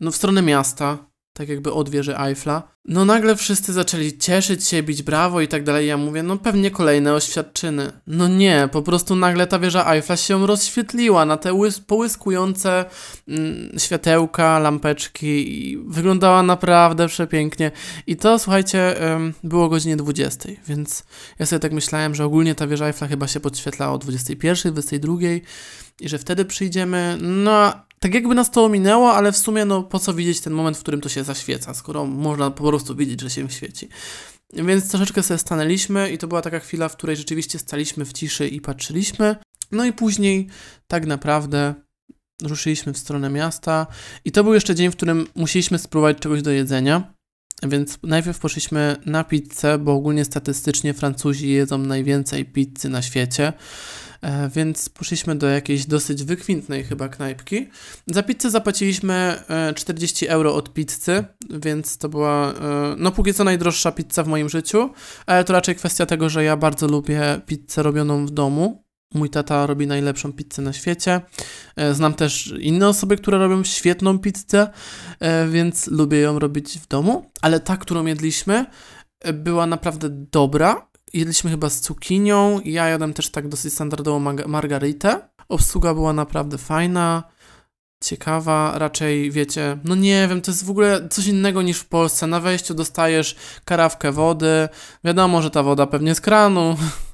no w stronę miasta, tak jakby od wieży Eiffla. No nagle wszyscy zaczęli cieszyć się, bić brawo i tak dalej. Ja mówię, no pewnie kolejne oświadczyny. No nie, po prostu nagle ta wieża Eiffla się rozświetliła na te połyskujące mm, światełka, lampeczki i wyglądała naprawdę przepięknie. I to, słuchajcie, było o godzinie 20, więc ja sobie tak myślałem, że ogólnie ta wieża Eiffla chyba się podświetla o 21, 22 i że wtedy przyjdziemy, no tak jakby nas to ominęło, ale w sumie no po co widzieć ten moment, w którym to się zaświeca, skoro można po prostu widzieć, że się świeci. Więc troszeczkę sobie stanęliśmy i to była taka chwila, w której rzeczywiście staliśmy w ciszy i patrzyliśmy. No i później tak naprawdę ruszyliśmy w stronę miasta i to był jeszcze dzień, w którym musieliśmy spróbować czegoś do jedzenia. Więc najpierw poszliśmy na pizzę, bo ogólnie statystycznie Francuzi jedzą najwięcej pizzy na świecie. E, więc poszliśmy do jakiejś dosyć wykwintnej chyba knajpki. Za pizzę zapłaciliśmy 40 e, euro od pizzy, więc to była, e, no póki co najdroższa pizza w moim życiu, ale to raczej kwestia tego, że ja bardzo lubię pizzę robioną w domu. Mój tata robi najlepszą pizzę na świecie. Znam też inne osoby, które robią świetną pizzę, więc lubię ją robić w domu, ale ta, którą jedliśmy, była naprawdę dobra jedliśmy chyba z cukinią. Ja jadłem też tak dosyć standardową margaritę. Obsługa była naprawdę fajna, ciekawa. Raczej wiecie, no nie wiem, to jest w ogóle coś innego niż w Polsce. Na wejściu dostajesz karawkę wody. Wiadomo, że ta woda pewnie z kranu.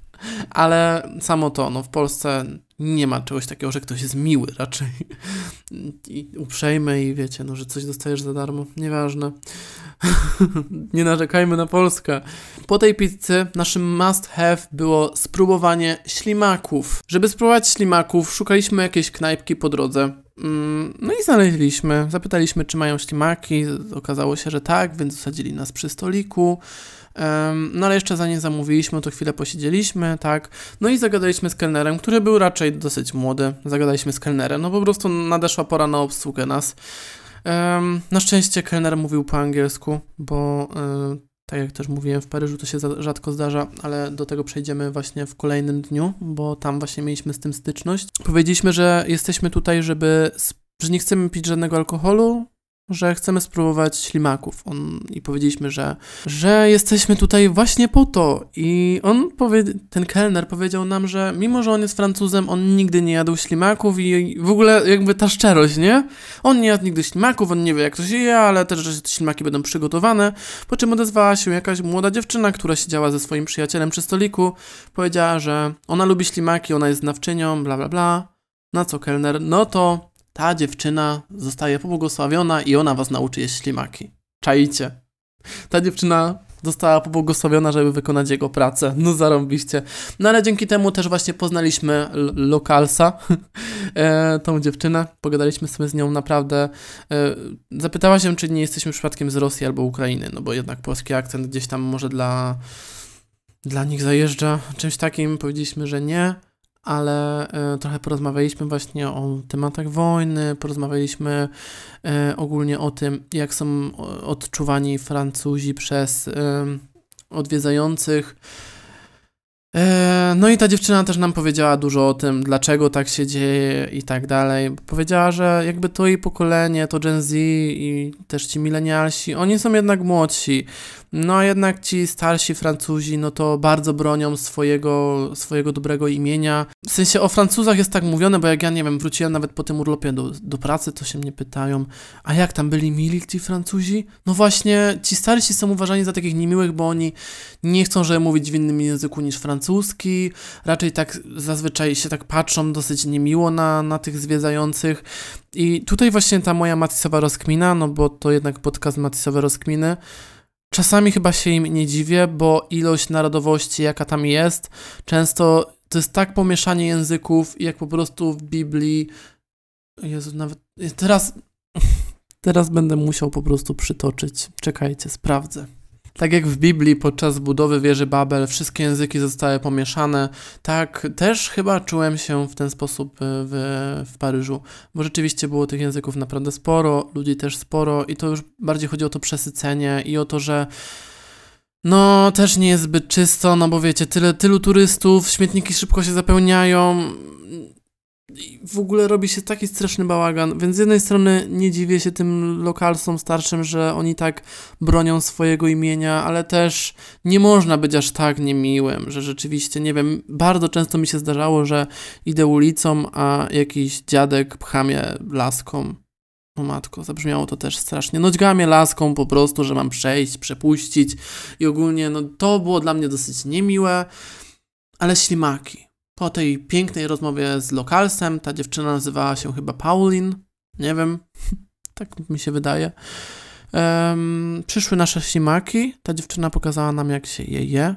Ale samo to, no w Polsce nie ma czegoś takiego, że ktoś jest miły raczej i uprzejmy i wiecie, no że coś dostajesz za darmo, nieważne. nie narzekajmy na Polskę. Po tej pizzy naszym must have było spróbowanie ślimaków. Żeby spróbować ślimaków, szukaliśmy jakiejś knajpki po drodze. Mm, no i znaleźliśmy. Zapytaliśmy, czy mają ślimaki. Okazało się, że tak, więc zasadzili nas przy stoliku. No ale jeszcze zanim zamówiliśmy, to chwilę posiedzieliśmy, tak. No i zagadaliśmy z kelnerem, który był raczej dosyć młody. Zagadaliśmy z kelnerem, no po prostu nadeszła pora na obsługę nas. Na szczęście kelner mówił po angielsku, bo e, tak jak też mówiłem, w Paryżu to się rzadko zdarza, ale do tego przejdziemy właśnie w kolejnym dniu, bo tam właśnie mieliśmy z tym styczność. Powiedzieliśmy, że jesteśmy tutaj, żeby, że nie chcemy pić żadnego alkoholu, że chcemy spróbować ślimaków. On, I powiedzieliśmy, że, że jesteśmy tutaj właśnie po to. I on powie, ten kelner powiedział nam, że mimo, że on jest Francuzem, on nigdy nie jadł ślimaków i w ogóle jakby ta szczerość, nie? On nie jadł nigdy ślimaków, on nie wie jak to się je, ale też, że te ślimaki będą przygotowane. Po czym odezwała się jakaś młoda dziewczyna, która siedziała ze swoim przyjacielem przy stoliku. Powiedziała, że ona lubi ślimaki, ona jest znawczynią, bla bla bla. Na co kelner? No to ta dziewczyna zostaje pobłogosławiona i ona was nauczy jeść ślimaki. Czajcie. Ta dziewczyna została pobłogosławiona, żeby wykonać jego pracę. No zarąbiście. No ale dzięki temu też właśnie poznaliśmy lokalsa, e, tą dziewczynę. Pogadaliśmy sobie z nią naprawdę. E, zapytała się, czy nie jesteśmy przypadkiem z Rosji albo Ukrainy, no bo jednak polski akcent gdzieś tam może dla, dla nich zajeżdża czymś takim. Powiedzieliśmy, że nie ale e, trochę porozmawialiśmy właśnie o tematach wojny, porozmawialiśmy e, ogólnie o tym, jak są odczuwani Francuzi przez odwiedzających. E, no i ta dziewczyna też nam powiedziała dużo o tym, dlaczego tak się dzieje i tak dalej. Powiedziała, że jakby to jej pokolenie, to Gen Z i też ci milenialsi, oni są jednak młodsi. No a jednak ci starsi Francuzi, no to bardzo bronią swojego, swojego dobrego imienia. W sensie o Francuzach jest tak mówione, bo jak ja nie wiem, wróciłem nawet po tym urlopie do, do pracy, to się mnie pytają, a jak tam byli mili ci Francuzi? No właśnie, ci starsi są uważani za takich niemiłych, bo oni nie chcą, żeby mówić w innym języku niż francuski, raczej tak zazwyczaj się tak patrzą dosyć niemiło na, na tych zwiedzających. I tutaj właśnie ta moja Matisowa rozkmina, no bo to jednak podcast Matisowe rozkminy, Czasami chyba się im nie dziwię, bo ilość narodowości, jaka tam jest, często to jest tak pomieszanie języków, jak po prostu w Biblii. Jezu, nawet. Teraz. Teraz będę musiał po prostu przytoczyć. Czekajcie, sprawdzę. Tak jak w Biblii podczas budowy wieży Babel wszystkie języki zostały pomieszane, tak też chyba czułem się w ten sposób e, w, w Paryżu, bo rzeczywiście było tych języków naprawdę sporo, ludzi też sporo i to już bardziej chodzi o to przesycenie i o to, że no, też nie jest zbyt czysto, no bo wiecie, tyle, tylu turystów, śmietniki szybko się zapełniają, w ogóle robi się taki straszny bałagan, więc z jednej strony nie dziwię się tym lokalsom starszym, że oni tak bronią swojego imienia, ale też nie można być aż tak niemiłym, że rzeczywiście, nie wiem, bardzo często mi się zdarzało, że idę ulicą, a jakiś dziadek pcha mnie laską. O matko, zabrzmiało to też strasznie. No mnie laską po prostu, że mam przejść, przepuścić i ogólnie, no to było dla mnie dosyć niemiłe, ale ślimaki po tej pięknej rozmowie z lokalsem, ta dziewczyna nazywała się chyba Paulin, nie wiem, tak mi się wydaje. Um, przyszły nasze ślimaki. Ta dziewczyna pokazała nam, jak się je je.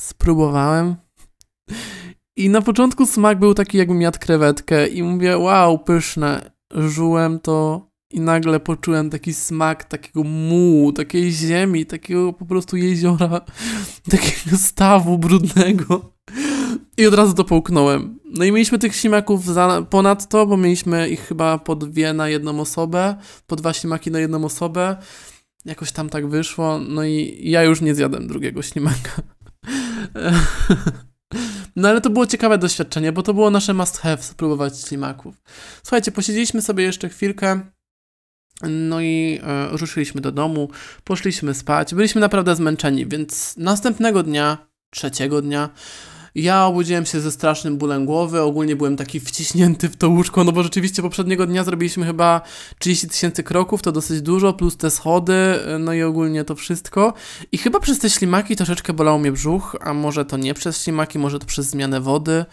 Spróbowałem. I na początku smak był taki, jakbym jadł krewetkę i mówię, wow, pyszne. Żułem to i nagle poczułem taki smak takiego mułu, takiej ziemi, takiego po prostu jeziora, takiego stawu brudnego. I od razu to połknąłem. No i mieliśmy tych ślimaków za, ponadto, bo mieliśmy ich chyba po dwie na jedną osobę, po dwa ślimaki na jedną osobę. Jakoś tam tak wyszło, no i ja już nie zjadłem drugiego ślimaka. No ale to było ciekawe doświadczenie, bo to było nasze must have spróbować ślimaków. Słuchajcie, posiedzieliśmy sobie jeszcze chwilkę. No i e, ruszyliśmy do domu, poszliśmy spać. Byliśmy naprawdę zmęczeni, więc następnego dnia, trzeciego dnia, ja obudziłem się ze strasznym bólem głowy, ogólnie byłem taki wciśnięty w to łóżko, no bo rzeczywiście poprzedniego dnia zrobiliśmy chyba 30 tysięcy kroków, to dosyć dużo, plus te schody, no i ogólnie to wszystko. I chyba przez te ślimaki troszeczkę bolał mnie brzuch, a może to nie przez ślimaki, może to przez zmianę wody,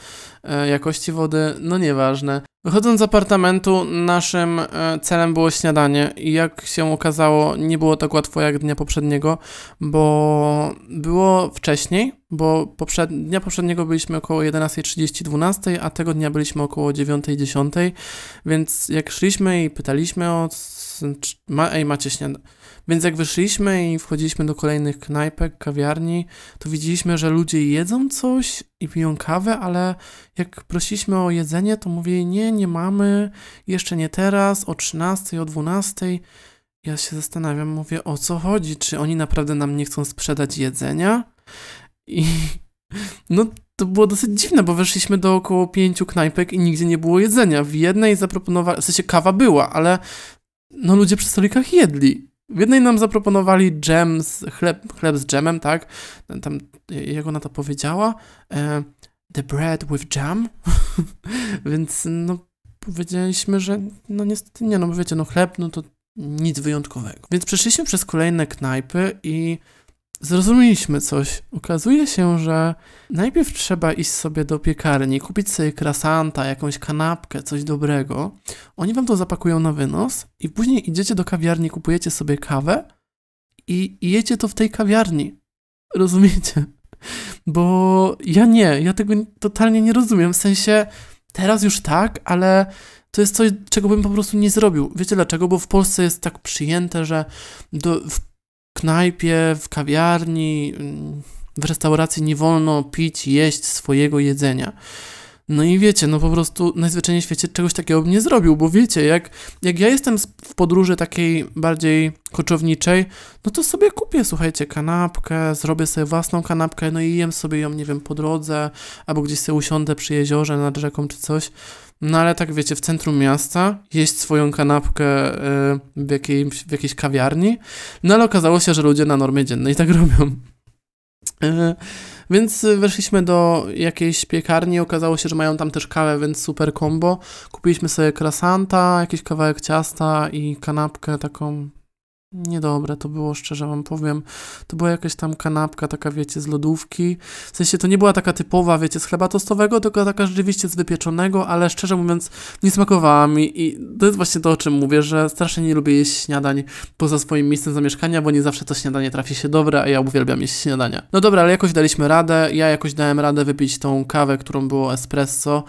e, jakości wody, no nieważne. Wychodząc z apartamentu, naszym e, celem było śniadanie i jak się okazało, nie było tak łatwo jak dnia poprzedniego, bo było wcześniej, bo poprzed... dnia poprzedniego byliśmy około 11.30, 12, a tego dnia byliśmy około 9.10, więc jak szliśmy i pytaliśmy o ma, ej, macie śniadanie. Więc jak wyszliśmy i wchodziliśmy do kolejnych knajpek, kawiarni, to widzieliśmy, że ludzie jedzą coś i piją kawę, ale jak prosiliśmy o jedzenie, to mówili, nie, nie mamy, jeszcze nie teraz, o 13, o 12. Ja się zastanawiam, mówię, o co chodzi? Czy oni naprawdę nam nie chcą sprzedać jedzenia? I no to było dosyć dziwne, bo weszliśmy do około pięciu knajpek i nigdzie nie było jedzenia. W jednej zaproponowali, w sensie kawa była, ale no ludzie przy stolikach jedli. W jednej nam zaproponowali dżem, z, chleb, chleb z dżemem, tak? Tam, jak ona to powiedziała? E, the bread with jam? Więc no powiedzieliśmy, że no niestety nie, no bo wiecie, no chleb, no to nic wyjątkowego. Więc przeszliśmy przez kolejne knajpy i zrozumieliśmy coś. Okazuje się, że najpierw trzeba iść sobie do piekarni, kupić sobie krasanta, jakąś kanapkę, coś dobrego. Oni wam to zapakują na wynos i później idziecie do kawiarni, kupujecie sobie kawę i, i jecie to w tej kawiarni. Rozumiecie? Bo ja nie, ja tego totalnie nie rozumiem. W sensie teraz już tak, ale to jest coś, czego bym po prostu nie zrobił. Wiecie dlaczego? Bo w Polsce jest tak przyjęte, że do, w knajpie, w kawiarni, w restauracji nie wolno pić, jeść swojego jedzenia. No i wiecie, no po prostu najzwyczajniej w świecie czegoś takiego bym nie zrobił, bo wiecie, jak, jak ja jestem w podróży takiej bardziej koczowniczej, no to sobie kupię, słuchajcie, kanapkę, zrobię sobie własną kanapkę, no i jem sobie ją, nie wiem, po drodze, albo gdzieś sobie usiądę przy jeziorze, nad rzeką czy coś. No ale tak wiecie, w centrum miasta jeść swoją kanapkę y, w, jakiejś, w jakiejś kawiarni. No ale okazało się, że ludzie na normie dziennej tak robią. Y, więc weszliśmy do jakiejś piekarni, okazało się, że mają tam też kawę, więc super combo. Kupiliśmy sobie krasanta, jakiś kawałek ciasta i kanapkę taką Niedobre to było, szczerze wam powiem. To była jakaś tam kanapka, taka wiecie, z lodówki. W sensie to nie była taka typowa, wiecie, z chleba tostowego, tylko taka rzeczywiście z wypieczonego, ale szczerze mówiąc nie smakowała mi i to jest właśnie to, o czym mówię, że strasznie nie lubię jeść śniadań poza swoim miejscem zamieszkania, bo nie zawsze to śniadanie trafi się dobre, a ja uwielbiam jeść śniadania. No dobra, ale jakoś daliśmy radę, ja jakoś dałem radę wypić tą kawę, którą było espresso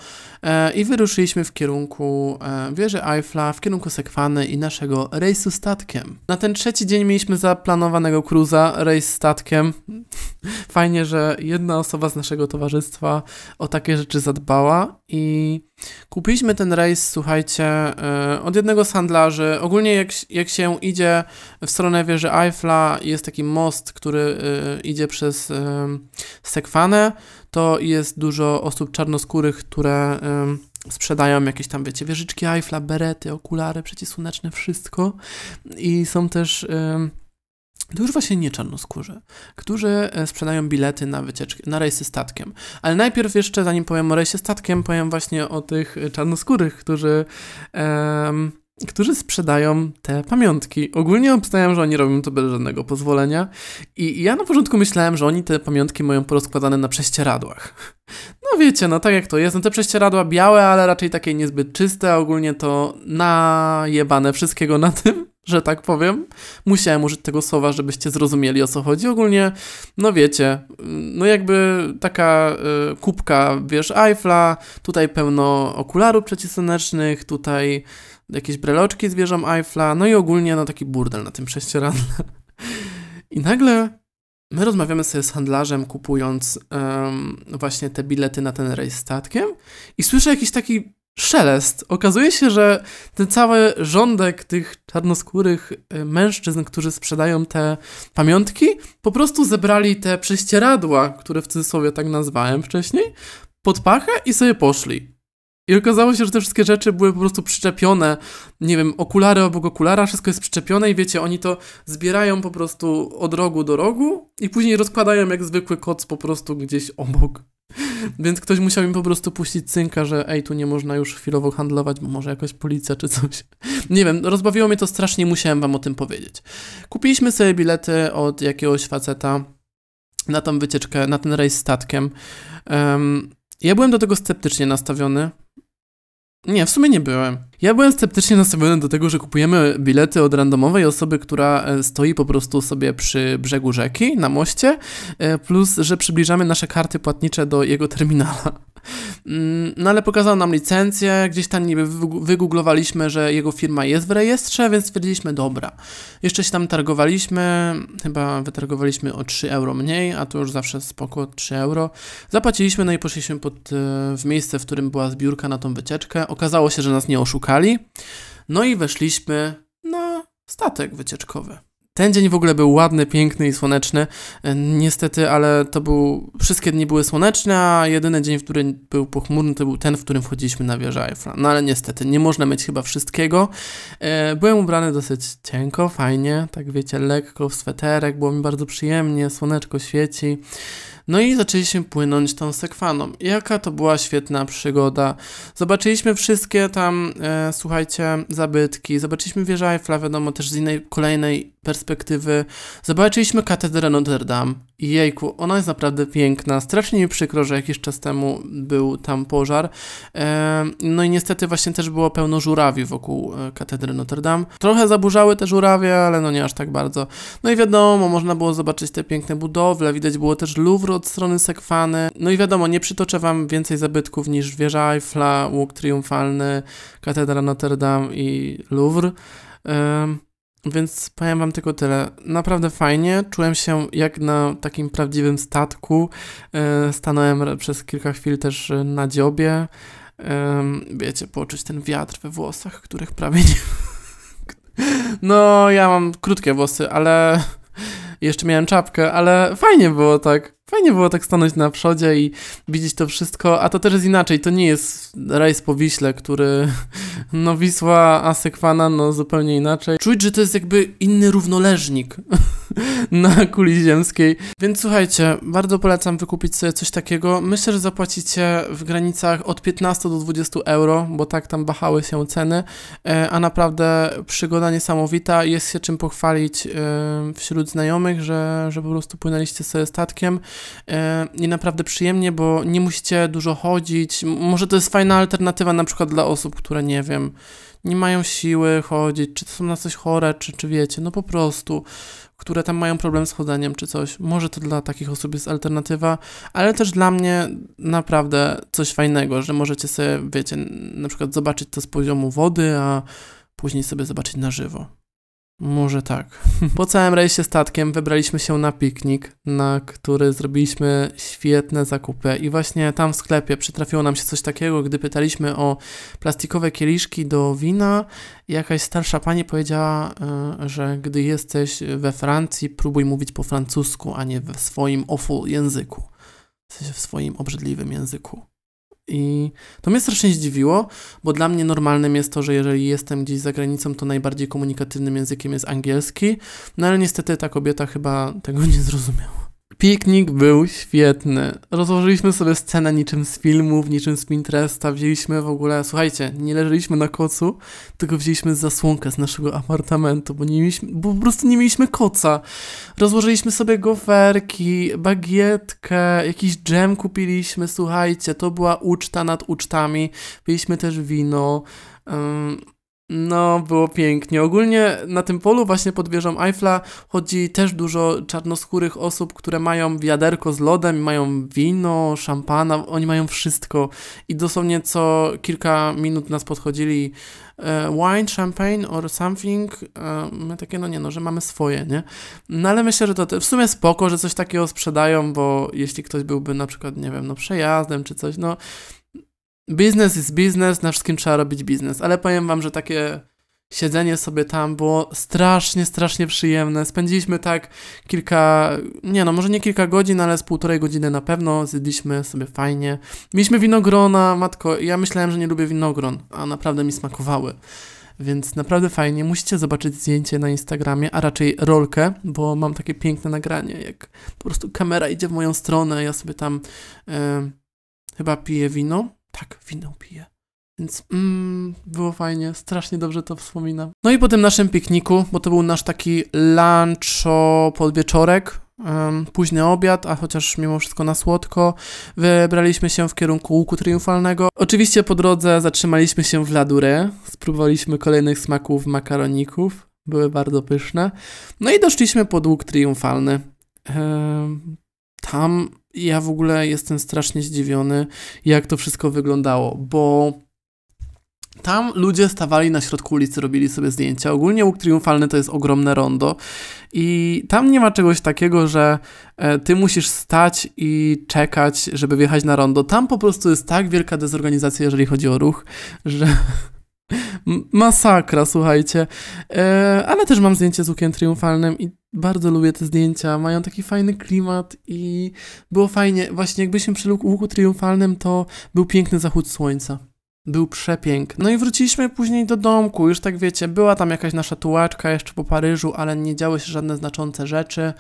i wyruszyliśmy w kierunku e, wieży Eiffla, w kierunku Sekwany i naszego rejsu statkiem. Na ten trzeci dzień mieliśmy zaplanowanego cruza, rejs statkiem. Fajnie, że jedna osoba z naszego towarzystwa o takie rzeczy zadbała i kupiliśmy ten rejs, słuchajcie, e, od jednego z handlarzy. Ogólnie jak, jak się idzie w stronę wieży Eiffla, jest taki most, który e, idzie przez e, Sekwanę, to jest dużo osób czarnoskórych, które sprzedają jakieś tam, wiecie, wieżyczki Eiffla, berety, okulary przeciwsłoneczne, wszystko. I są też... to już właśnie nie czarnoskórzy, którzy e, sprzedają bilety na wycieczki, na rejsy statkiem. Ale najpierw jeszcze, zanim powiem o rejsie statkiem, powiem właśnie o tych czarnoskórych, którzy um, którzy sprzedają te pamiątki. Ogólnie obstawiam, że oni robią to bez żadnego pozwolenia i ja na początku myślałem, że oni te pamiątki mają porozkładane na prześcieradłach. No wiecie, no tak jak to jest, no te prześcieradła białe, ale raczej takie niezbyt czyste, a ogólnie to najebane wszystkiego na tym. że tak powiem. Musiałem użyć tego słowa, żebyście zrozumieli o co chodzi. Ogólnie, no wiecie, no jakby taka y, kubka, wiesz, Eiffla, tutaj pełno okularów przeciwsłonecznych, tutaj jakieś breloczki z Eiffla, no i ogólnie no taki burdel na tym prześcieradle. I nagle my rozmawiamy sobie z handlarzem, kupując um, właśnie te bilety na ten rejs statkiem i słyszę jakiś taki szelest. Okazuje się, że ten cały rządek tych czarnoskórych y, mężczyzn, którzy sprzedają te pamiątki, po prostu zebrali te prześcieradła, które w cudzysłowie tak nazwałem wcześniej, pod pachę i sobie poszli. I okazało się, że te wszystkie rzeczy były po prostu przyczepione. Nie wiem, okulary obok okulara, wszystko jest przyczepione i wiecie, oni to zbierają po prostu od rogu do rogu i później rozkładają jak zwykły koc po prostu gdzieś obok. Więc ktoś musiał im po prostu puścić cynka, że ej, tu nie można już chwilowo handlować, bo może jakaś policja czy coś. Nie wiem, rozbawiło mnie to strasznie, musiałem wam o tym powiedzieć. Kupiliśmy sobie bilety od jakiegoś faceta na tą wycieczkę, na ten rejs statkiem. Um, ja byłem do tego sceptycznie nastawiony, nie, w sumie nie byłem. Ja byłem sceptycznie nastawiony do tego, że kupujemy bilety od randomowej osoby, która e, stoi po prostu sobie przy brzegu rzeki, na moście, e, plus, że przybliżamy nasze karty płatnicze do jego terminala. Mm, no ale pokazał nam licencję, gdzieś tam niby wygooglowaliśmy, że jego firma jest w rejestrze, więc stwierdziliśmy, dobra. Jeszcze się tam targowaliśmy, chyba wytargowaliśmy o 3 euro mniej, a to już zawsze spoko, 3 euro. Zapłaciliśmy, no i poszliśmy pod, e, w miejsce, w którym była zbiórka na tą wycieczkę. Okazało się, że nas nie oszukali. No i weszliśmy na statek wycieczkowy. Ten dzień w ogóle był ładny, piękny i słoneczny. E, niestety, ale to był. Wszystkie dni były słoneczne, a jedyny dzień, w którym był pochmurny, to był ten, w którym wchodziliśmy na wieżę Eiffla. No ale niestety, nie można mieć chyba wszystkiego. E, byłem ubrany dosyć cienko, fajnie, tak wiecie, lekko, w sweterek, było mi bardzo przyjemnie, słoneczko świeci. No i zaczęliśmy płynąć tą sekwaną. Jaka to była świetna przygoda. Zobaczyliśmy wszystkie tam, e, słuchajcie, zabytki. Zobaczyliśmy wieżę Eiffla, wiadomo, też z innej, kolejnej perspektywy. Zobaczyliśmy katedrę Notre Dame. I jejku, ona jest naprawdę piękna. Strasznie mi przykro, że jakiś czas temu był tam pożar. E, no i niestety właśnie też było pełno żurawi wokół e, katedry Notre Dame. Trochę zaburzały te żurawie, ale no nie aż tak bardzo. No i wiadomo, można było zobaczyć te piękne budowle. Widać było też Louvre od strony Sekwany. No i wiadomo, nie przytoczę wam więcej zabytków niż wieża Eiffla, łuk triumfalny, katedra Notre Dame i Louvre. Więc powiem wam tylko tyle. Naprawdę fajnie. Czułem się jak na takim prawdziwym statku. E, stanąłem przez kilka chwil też na dziobie. Wiecie, poczuć ten wiatr we włosach, których prawie nie. No, ja mam krótkie włosy, ale jeszcze miałem czapkę, ale fajnie było tak. Fajnie było tak stanąć na przodzie i widzieć to wszystko, a to też jest inaczej. To nie jest rejs po Wiśle, który, no Wisła, a Sekwana, no zupełnie inaczej. Czuć, że to jest jakby inny równoleżnik na kuli ziemskiej. Więc słuchajcie, bardzo polecam wykupić sobie coś takiego. Myślę, że zapłacicie w granicach od 15 do 20 euro, bo tak tam wahały się ceny, e, a naprawdę przygoda niesamowita. Jest się czym pochwalić e, wśród znajomych, że, że po prostu płynęliście sobie statkiem. E, i naprawdę przyjemnie, bo nie musicie dużo chodzić. Może to jest fajna alternatywa na przykład dla osób, które nie wiem, nie mają siły chodzić, czy to są na coś chore, czy, czy wiecie, no po prostu, które tam mają problem z chodzeniem, czy coś. Może to dla takich osób jest alternatywa, ale też dla mnie naprawdę coś fajnego, że możecie sobie, wiecie, na przykład zobaczyć to z poziomu wody, a później sobie zobaczyć na żywo. Może tak. Po całym rejsie statkiem wybraliśmy się na piknik, na który zrobiliśmy świetne zakupy. I właśnie tam w sklepie przytrafiło nam się coś takiego, gdy pytaliśmy o plastikowe kieliszki do wina. Jakaś starsza pani powiedziała, e, że gdy jesteś we Francji, próbuj mówić po francusku, a nie w swoim awful języku. W sensie w swoim obrzydliwym języku. I to mnie strasznie zdziwiło, bo dla mnie normalnym jest to, że jeżeli jestem gdzieś za granicą, to najbardziej komunikatywnym językiem jest angielski, no ale niestety ta kobieta chyba tego nie zrozumiała. Piknik był świetny. Rozłożyliśmy sobie scenę niczym z filmów, niczym z Pinteresta. Wzięliśmy w ogóle, słuchajcie, nie leżeliśmy na kocu, tylko wzięliśmy zasłonkę z naszego apartamentu, bo, nie mieliśmy, bo po prostu nie mieliśmy koca. Rozłożyliśmy sobie goferki, bagietkę, jakiś dżem kupiliśmy, słuchajcie, to była uczta nad ucztami. Piliśmy też wino. Um, No, było pięknie. Ogólnie na tym polu, właśnie pod wieżą Eiffla, chodzi też dużo czarnoskórych osób, które mają wiaderko z lodem, mają wino, szampana, oni mają wszystko. I dosłownie co kilka minut nas podchodzili e, wine, champagne or something. E, my takie, no nie no, że mamy swoje, nie? No ale myślę, że to w sumie spoko, że coś takiego sprzedają, bo jeśli ktoś byłby na przykład, nie wiem, no przejazdem czy coś, no Biznes jest biznes, na wszystkim trzeba robić biznes, ale powiem wam, że takie siedzenie sobie tam było strasznie, strasznie przyjemne. Spędziliśmy tak kilka, nie no, może nie kilka godzin, ale z półtorej godziny na pewno. Zjedliśmy sobie fajnie. Mieliśmy winogrona, matko, ja myślałem, że nie lubię winogron, a naprawdę mi smakowały. Więc naprawdę fajnie. Musicie zobaczyć zdjęcie na Instagramie, a raczej rolkę, bo mam takie piękne nagranie, jak po prostu kamera idzie w moją stronę, ja sobie tam e, chyba piję wino tak, wino piję. Więc mm, było fajnie, strasznie dobrze to wspominam. No i po tym naszym pikniku, bo to był nasz taki luncho podwieczorek, późny obiad, a chociaż mimo wszystko na słodko, wybraliśmy się w kierunku łuku triumfalnego. Oczywiście po drodze zatrzymaliśmy się w Ladure, spróbowaliśmy kolejnych smaków makaroników, były bardzo pyszne. No i doszliśmy pod łuk triumfalny. Um, tam ja w ogóle jestem strasznie zdziwiony, jak to wszystko wyglądało, bo tam ludzie stawali na środku ulicy, robili sobie zdjęcia. Ogólnie łuk triumfalny to jest ogromne rondo i tam nie ma czegoś takiego, że e, ty musisz stać i czekać, żeby wjechać na rondo. Tam po prostu jest tak wielka dezorganizacja, jeżeli chodzi o ruch, że masakra, słuchajcie. E, ale też mam zdjęcie z łukiem triumfalnym i bardzo lubię te zdjęcia, mają taki fajny klimat i było fajnie. Właśnie jakbyśmy przy łuku triumfalnym, to był piękny zachód słońca. Był przepiękny. No i wróciliśmy później do domku, już tak wiecie, była tam jakaś nasza tułaczka jeszcze po Paryżu, ale nie działy się żadne znaczące rzeczy.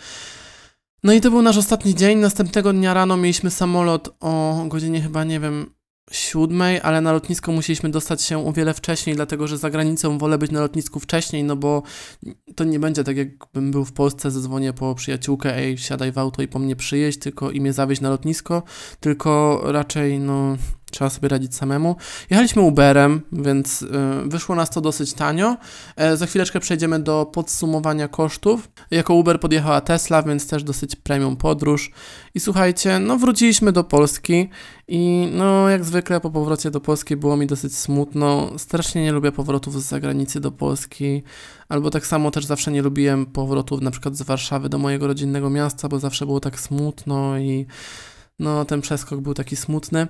No i to był nasz ostatni dzień. Następnego dnia rano mieliśmy samolot o godzinie chyba, nie wiem, siódmej, ale na lotnisko musieliśmy dostać się o wiele wcześniej, dlatego że za granicą wolę być na lotnisku wcześniej, no bo to nie będzie tak jakbym był w Polsce, zadzwonię po przyjaciółkę, ej, siadaj w auto i po mnie przyjeść, tylko i mnie zawieźć na lotnisko, tylko raczej, no, trzeba sobie radzić samemu. Jechaliśmy Uberem, więc y, wyszło nas to dosyć tanio. E, za chwileczkę przejdziemy do podsumowania kosztów. Jako Uber podjechała Tesla, więc też dosyć premium podróż. I słuchajcie, no wróciliśmy do Polski i no jak zwykle po powrocie do Polski było mi dosyć smutno. Strasznie nie lubię powrotów z zagranicy do Polski. Albo tak samo też zawsze nie lubiłem powrotów na przykład z Warszawy do mojego rodzinnego miasta, bo zawsze było tak smutno i no ten przeskok był taki smutny.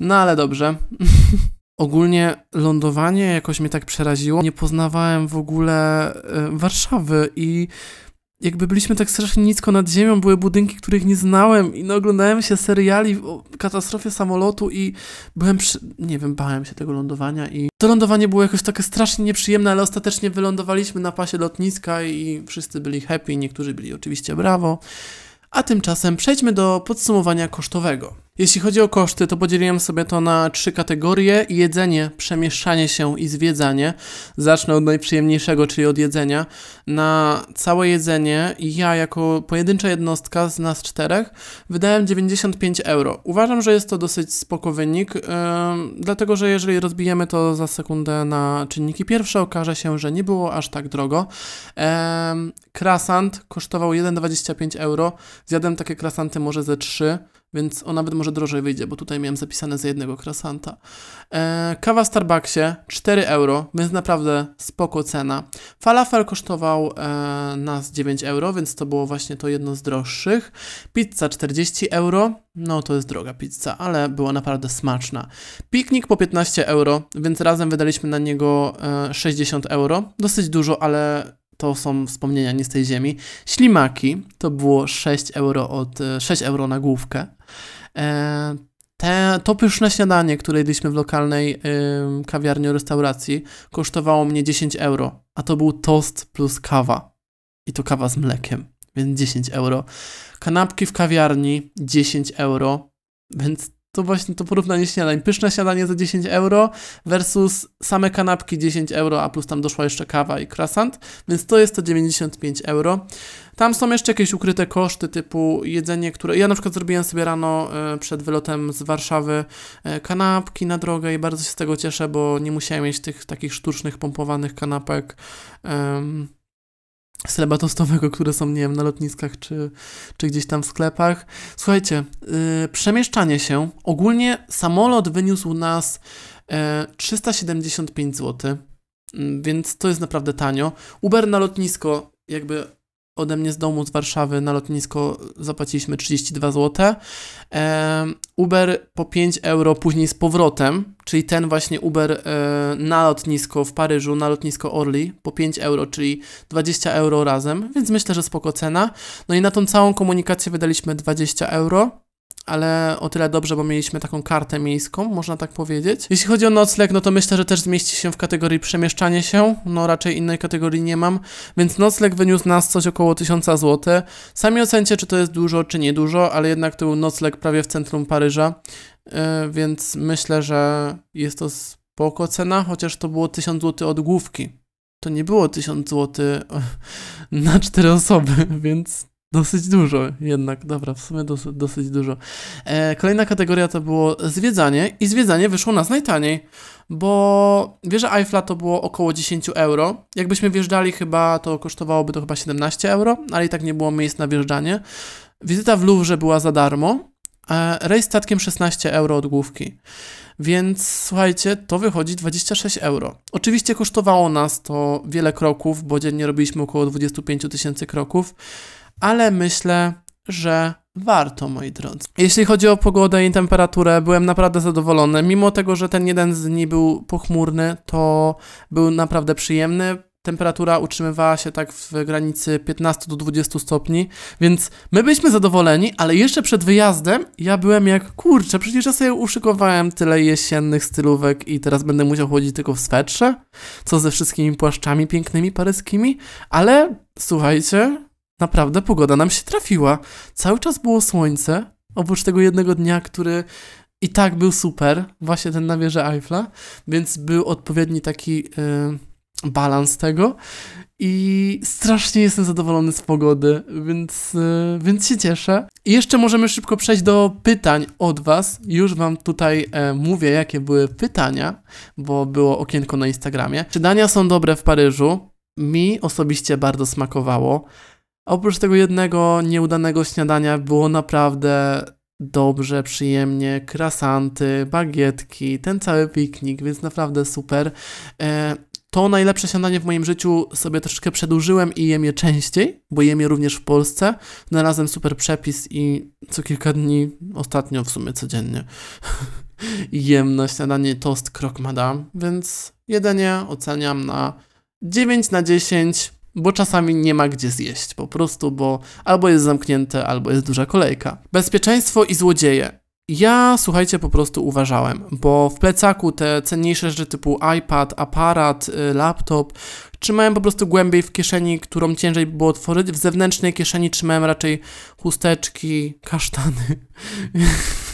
No ale dobrze. Ogólnie lądowanie jakoś mnie tak przeraziło. Nie poznawałem w ogóle e, Warszawy i jakby byliśmy tak strasznie nisko nad ziemią, były budynki, których nie znałem i no oglądałem się seriali o katastrofie samolotu i byłem, przy... nie wiem, bałem się tego lądowania i to lądowanie było jakoś takie strasznie nieprzyjemne, ale ostatecznie wylądowaliśmy na pasie lotniska i wszyscy byli happy, niektórzy byli oczywiście brawo. A tymczasem przejdźmy do podsumowania kosztowego. Jeśli chodzi o koszty, to podzieliłem sobie to na trzy kategorie: jedzenie, przemieszczanie się i zwiedzanie. Zacznę od najprzyjemniejszego, czyli od jedzenia. Na całe jedzenie ja, jako pojedyncza jednostka z nas czterech, wydałem 95 euro. Uważam, że jest to dosyć spoko wynik, yy, dlatego że jeżeli rozbijemy to za sekundę na czynniki pierwsze, okaże się, że nie było aż tak drogo. Yy, krasant kosztował 1,25 euro. Zjadłem takie krasanty może ze 3 więc on nawet może drożej wyjdzie, bo tutaj miałem zapisane za jednego krasanta. E, kawa w Starbucksie 4 euro, więc naprawdę spoko cena. Falafel kosztował e, nas 9 euro, więc to było właśnie to jedno z droższych. Pizza 40 euro, no to jest droga pizza, ale była naprawdę smaczna. Piknik po 15 euro, więc razem wydaliśmy na niego e, 60 euro. Dosyć dużo, ale to są wspomnienia nie z tej ziemi. Ślimaki to było 6 euro, od, 6 e, euro na główkę. E, te, to pyszne śniadanie, które jedliśmy w lokalnej y, kawiarni restauracji, kosztowało mnie 10 euro, a to był tost plus kawa. I to kawa z mlekiem, więc 10 euro. Kanapki w kawiarni 10 euro, więc to właśnie to porównanie śniadań. Pyszne śniadanie za 10 euro versus same kanapki 10 euro, a plus tam doszła jeszcze kawa i croissant, więc to jest to 95 euro. Tam są jeszcze jakieś ukryte koszty typu jedzenie, które... Ja na przykład zrobiłem sobie rano e, przed wylotem z Warszawy e, kanapki na drogę i bardzo się z tego cieszę, bo nie musiałem mieć tych takich sztucznych, pompowanych kanapek chleba tostowego, które są, nie wiem, na lotniskach czy, czy gdzieś tam w sklepach. Słuchajcie, yy, przemieszczanie się. Ogólnie samolot wyniósł nas yy, 375 zł, yy, więc to jest naprawdę tanio. Uber na lotnisko jakby ode mnie z domu z Warszawy na lotnisko zapłaciliśmy 32 zł. Uber po 5 euro później z powrotem, czyli ten właśnie Uber e, na lotnisko w Paryżu, na lotnisko Orly po 5 euro, czyli 20 euro razem, więc myślę, że spoko cena. No i na tą całą komunikację wydaliśmy 20 euro ale o tyle dobrze, bo mieliśmy taką kartę miejską, można tak powiedzieć. Jeśli chodzi o nocleg, no to myślę, że też zmieści się w kategorii przemieszczanie się, no raczej innej kategorii nie mam, więc nocleg wyniósł nas coś około 1000 zł. Sami ocencie, czy to jest dużo, czy nie dużo, ale jednak to był nocleg prawie w centrum Paryża, yy, więc myślę, że jest to spoko cena, chociaż to było 1000 zł od główki. To nie było 1000 zł na 4 osoby, więc Dosyć dużo jednak, dobra, w sumie dosyć, dosyć dużo. E, kolejna kategoria to było zwiedzanie i zwiedzanie wyszło nas najtaniej, bo wieża Eiffla to było około 10 euro. Jakbyśmy wjeżdżali chyba, to kosztowałoby to chyba 17 euro, ale i tak nie było miejsc na wjeżdżanie. Wizyta w Louvre była za darmo, e, rejs statkiem 16 euro od główki. Więc słuchajcie, to wychodzi 26 euro. Oczywiście kosztowało nas to wiele kroków, bo dziennie robiliśmy około 25 tysięcy kroków ale myślę, że warto, moi drodzy. Jeśli chodzi o pogodę i temperaturę, byłem naprawdę zadowolony. Mimo tego, że ten jeden z dni był pochmurny, to był naprawdę przyjemny. Temperatura utrzymywała się tak w granicy 15 do 20 stopni, więc my byliśmy zadowoleni, ale jeszcze przed wyjazdem ja byłem jak, kurczę, przecież ja sobie uszykowałem tyle jesiennych stylówek i teraz będę musiał chodzić tylko w swetrze, co ze wszystkimi płaszczami pięknymi paryskimi, ale słuchajcie, naprawdę pogoda nam się trafiła. Cały czas było słońce, oprócz tego jednego dnia, który i tak był super, właśnie ten na wieży Eiffla, więc był odpowiedni taki yy, balans tego i strasznie jestem zadowolony z pogody, więc, yy, więc się cieszę. I jeszcze możemy szybko przejść do pytań od Was. Już Wam tutaj yy, mówię, jakie były pytania, bo było okienko na Instagramie. Czy dania są dobre w Paryżu? Mi osobiście bardzo smakowało. Oprócz tego jednego nieudanego śniadania było naprawdę dobrze, przyjemnie, krasanty, bagietki, ten cały piknik, więc naprawdę super. E, to najlepsze śniadanie w moim życiu sobie troszeczkę przedłużyłem i jem je częściej, bo jem je również w Polsce. Znalazłem super przepis i co kilka dni, ostatnio w sumie codziennie, jem na śniadanie tost krok madame, więc jedzenie oceniam na 9 na 10 bo czasami nie ma gdzie zjeść, po prostu, bo albo jest zamknięte, albo jest duża kolejka. Bezpieczeństwo i złodzieje. Ja, słuchajcie, po prostu uważałem, bo w plecaku te cenniejsze rzeczy typu iPad, aparat, y, laptop trzymałem po prostu głębiej w kieszeni, którą ciężej było otworzyć. W zewnętrznej kieszeni trzymałem raczej chusteczki, kasztany.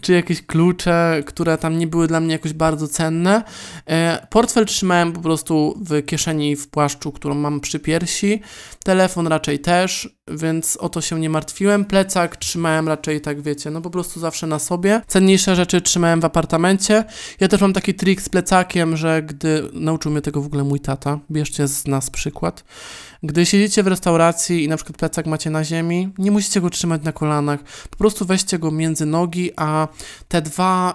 czy jakieś klucze, które tam nie były dla mnie jakoś bardzo cenne. E, portfel trzymałem po prostu w kieszeni w płaszczu, którą mam przy piersi. Telefon raczej też, więc o to się nie martwiłem. Plecak trzymałem raczej tak, wiecie, no po prostu zawsze na sobie. Cenniejsze rzeczy trzymałem w apartamencie. Ja też mam taki trik z plecakiem, że gdy nauczył mnie tego w ogóle mój tata, bierzcie z nas przykład. Gdy siedzicie w restauracji i na przykład plecak macie na ziemi, nie musicie go trzymać na kolanach. Po prostu weźcie go między nogi, a te dwa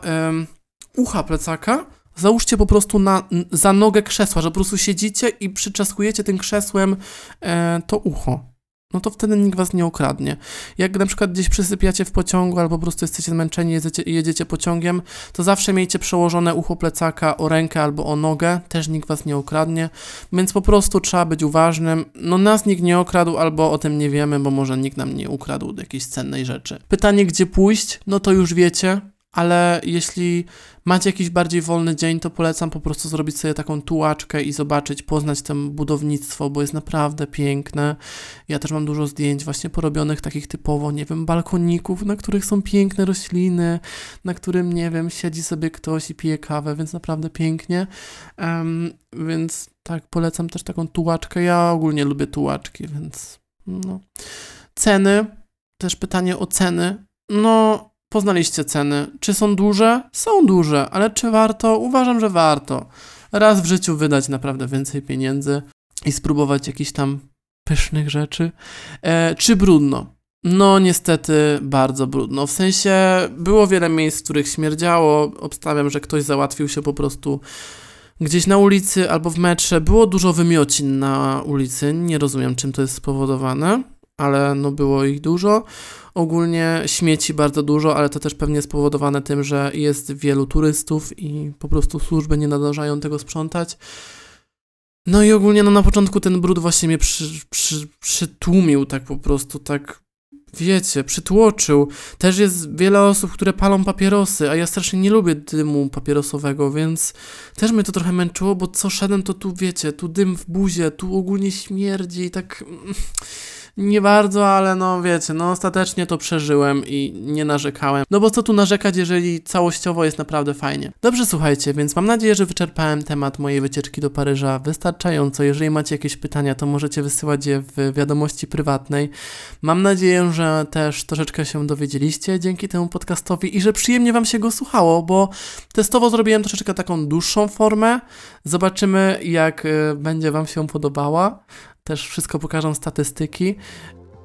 ucha plecaka załóżcie po prostu na, za nogę krzesła, że po prostu siedzicie i przyczaskujecie tym krzesłem e, to ucho no to wtedy nikt was nie okradnie. Jak na przykład gdzieś przysypiacie w pociągu albo po prostu jesteście zmęczeni, jedziecie, jedziecie pociągiem, to zawsze miejcie przełożone ucho plecaka o rękę albo o nogę, też nikt was nie okradnie, więc po prostu trzeba być uważnym. No nas nikt nie okradł albo o tym nie wiemy, bo może nikt nam nie ukradł jakiejś cennej rzeczy. Pytanie, gdzie pójść? No to już wiecie, ale jeśli macie jakiś bardziej wolny dzień, to polecam po prostu zrobić sobie taką tułaczkę i zobaczyć, poznać to budownictwo, bo jest naprawdę piękne. Ja też mam dużo zdjęć właśnie porobionych takich typowo, nie wiem, balkoników, na których są piękne rośliny, na którym, nie wiem, siedzi sobie ktoś i pije kawę, więc naprawdę pięknie. Um, więc tak, polecam też taką tułaczkę. Ja ogólnie lubię tułaczki, więc no. Ceny, też pytanie o ceny. No, poznaliście ceny. Czy są duże? Są duże, ale czy warto? Uważam, że warto. Raz w życiu wydać naprawdę więcej pieniędzy i spróbować jakichś tam pysznych rzeczy. E, czy brudno? No, niestety bardzo brudno. W sensie było wiele miejsc, w których śmierdziało. Obstawiam, że ktoś załatwił się po prostu gdzieś na ulicy albo w metrze. Było dużo wymiocin na ulicy. Nie rozumiem, czym to jest spowodowane, ale no było ich dużo. Ogólnie śmieci bardzo dużo, ale to też pewnie spowodowane tym, że jest wielu turystów i po prostu służby nie nadążają tego sprzątać. No i ogólnie no na początku ten brud właśnie mnie przy, przy, przytłumił tak po prostu, tak wiecie, przytłoczył. Też jest wiele osób, które palą papierosy, a ja strasznie nie lubię dymu papierosowego, więc też mnie to trochę męczyło, bo co szedłem, to tu wiecie, tu dym w buzie, tu ogólnie śmierdzi i tak... Nie bardzo, ale no wiecie, no ostatecznie to przeżyłem i nie narzekałem. No bo co tu narzekać, jeżeli całościowo jest naprawdę fajnie. Dobrze, słuchajcie, więc mam nadzieję, że wyczerpałem temat mojej wycieczki do Paryża wystarczająco. Jeżeli macie jakieś pytania, to możecie wysyłać je w wiadomości prywatnej. Mam nadzieję, że też troszeczkę się dowiedzieliście dzięki temu podcastowi i że przyjemnie Wam się go słuchało, bo testowo zrobiłem troszeczkę taką dłuższą formę. Zobaczymy, jak y, będzie Wam się podobała też wszystko pokażą statystyki.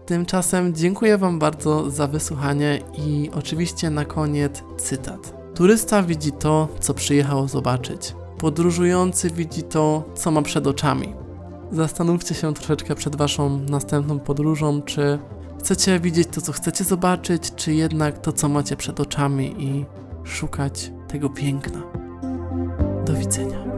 Tymczasem dziękuję Wam bardzo za wysłuchanie i oczywiście na koniec cytat. Turysta widzi to, co przyjechał zobaczyć. Podróżujący widzi to, co ma przed oczami. Zastanówcie się troszeczkę przed Waszą następną podróżą, czy chcecie widzieć to, co chcecie zobaczyć, czy jednak to, co macie przed oczami i szukać tego piękna. Do widzenia.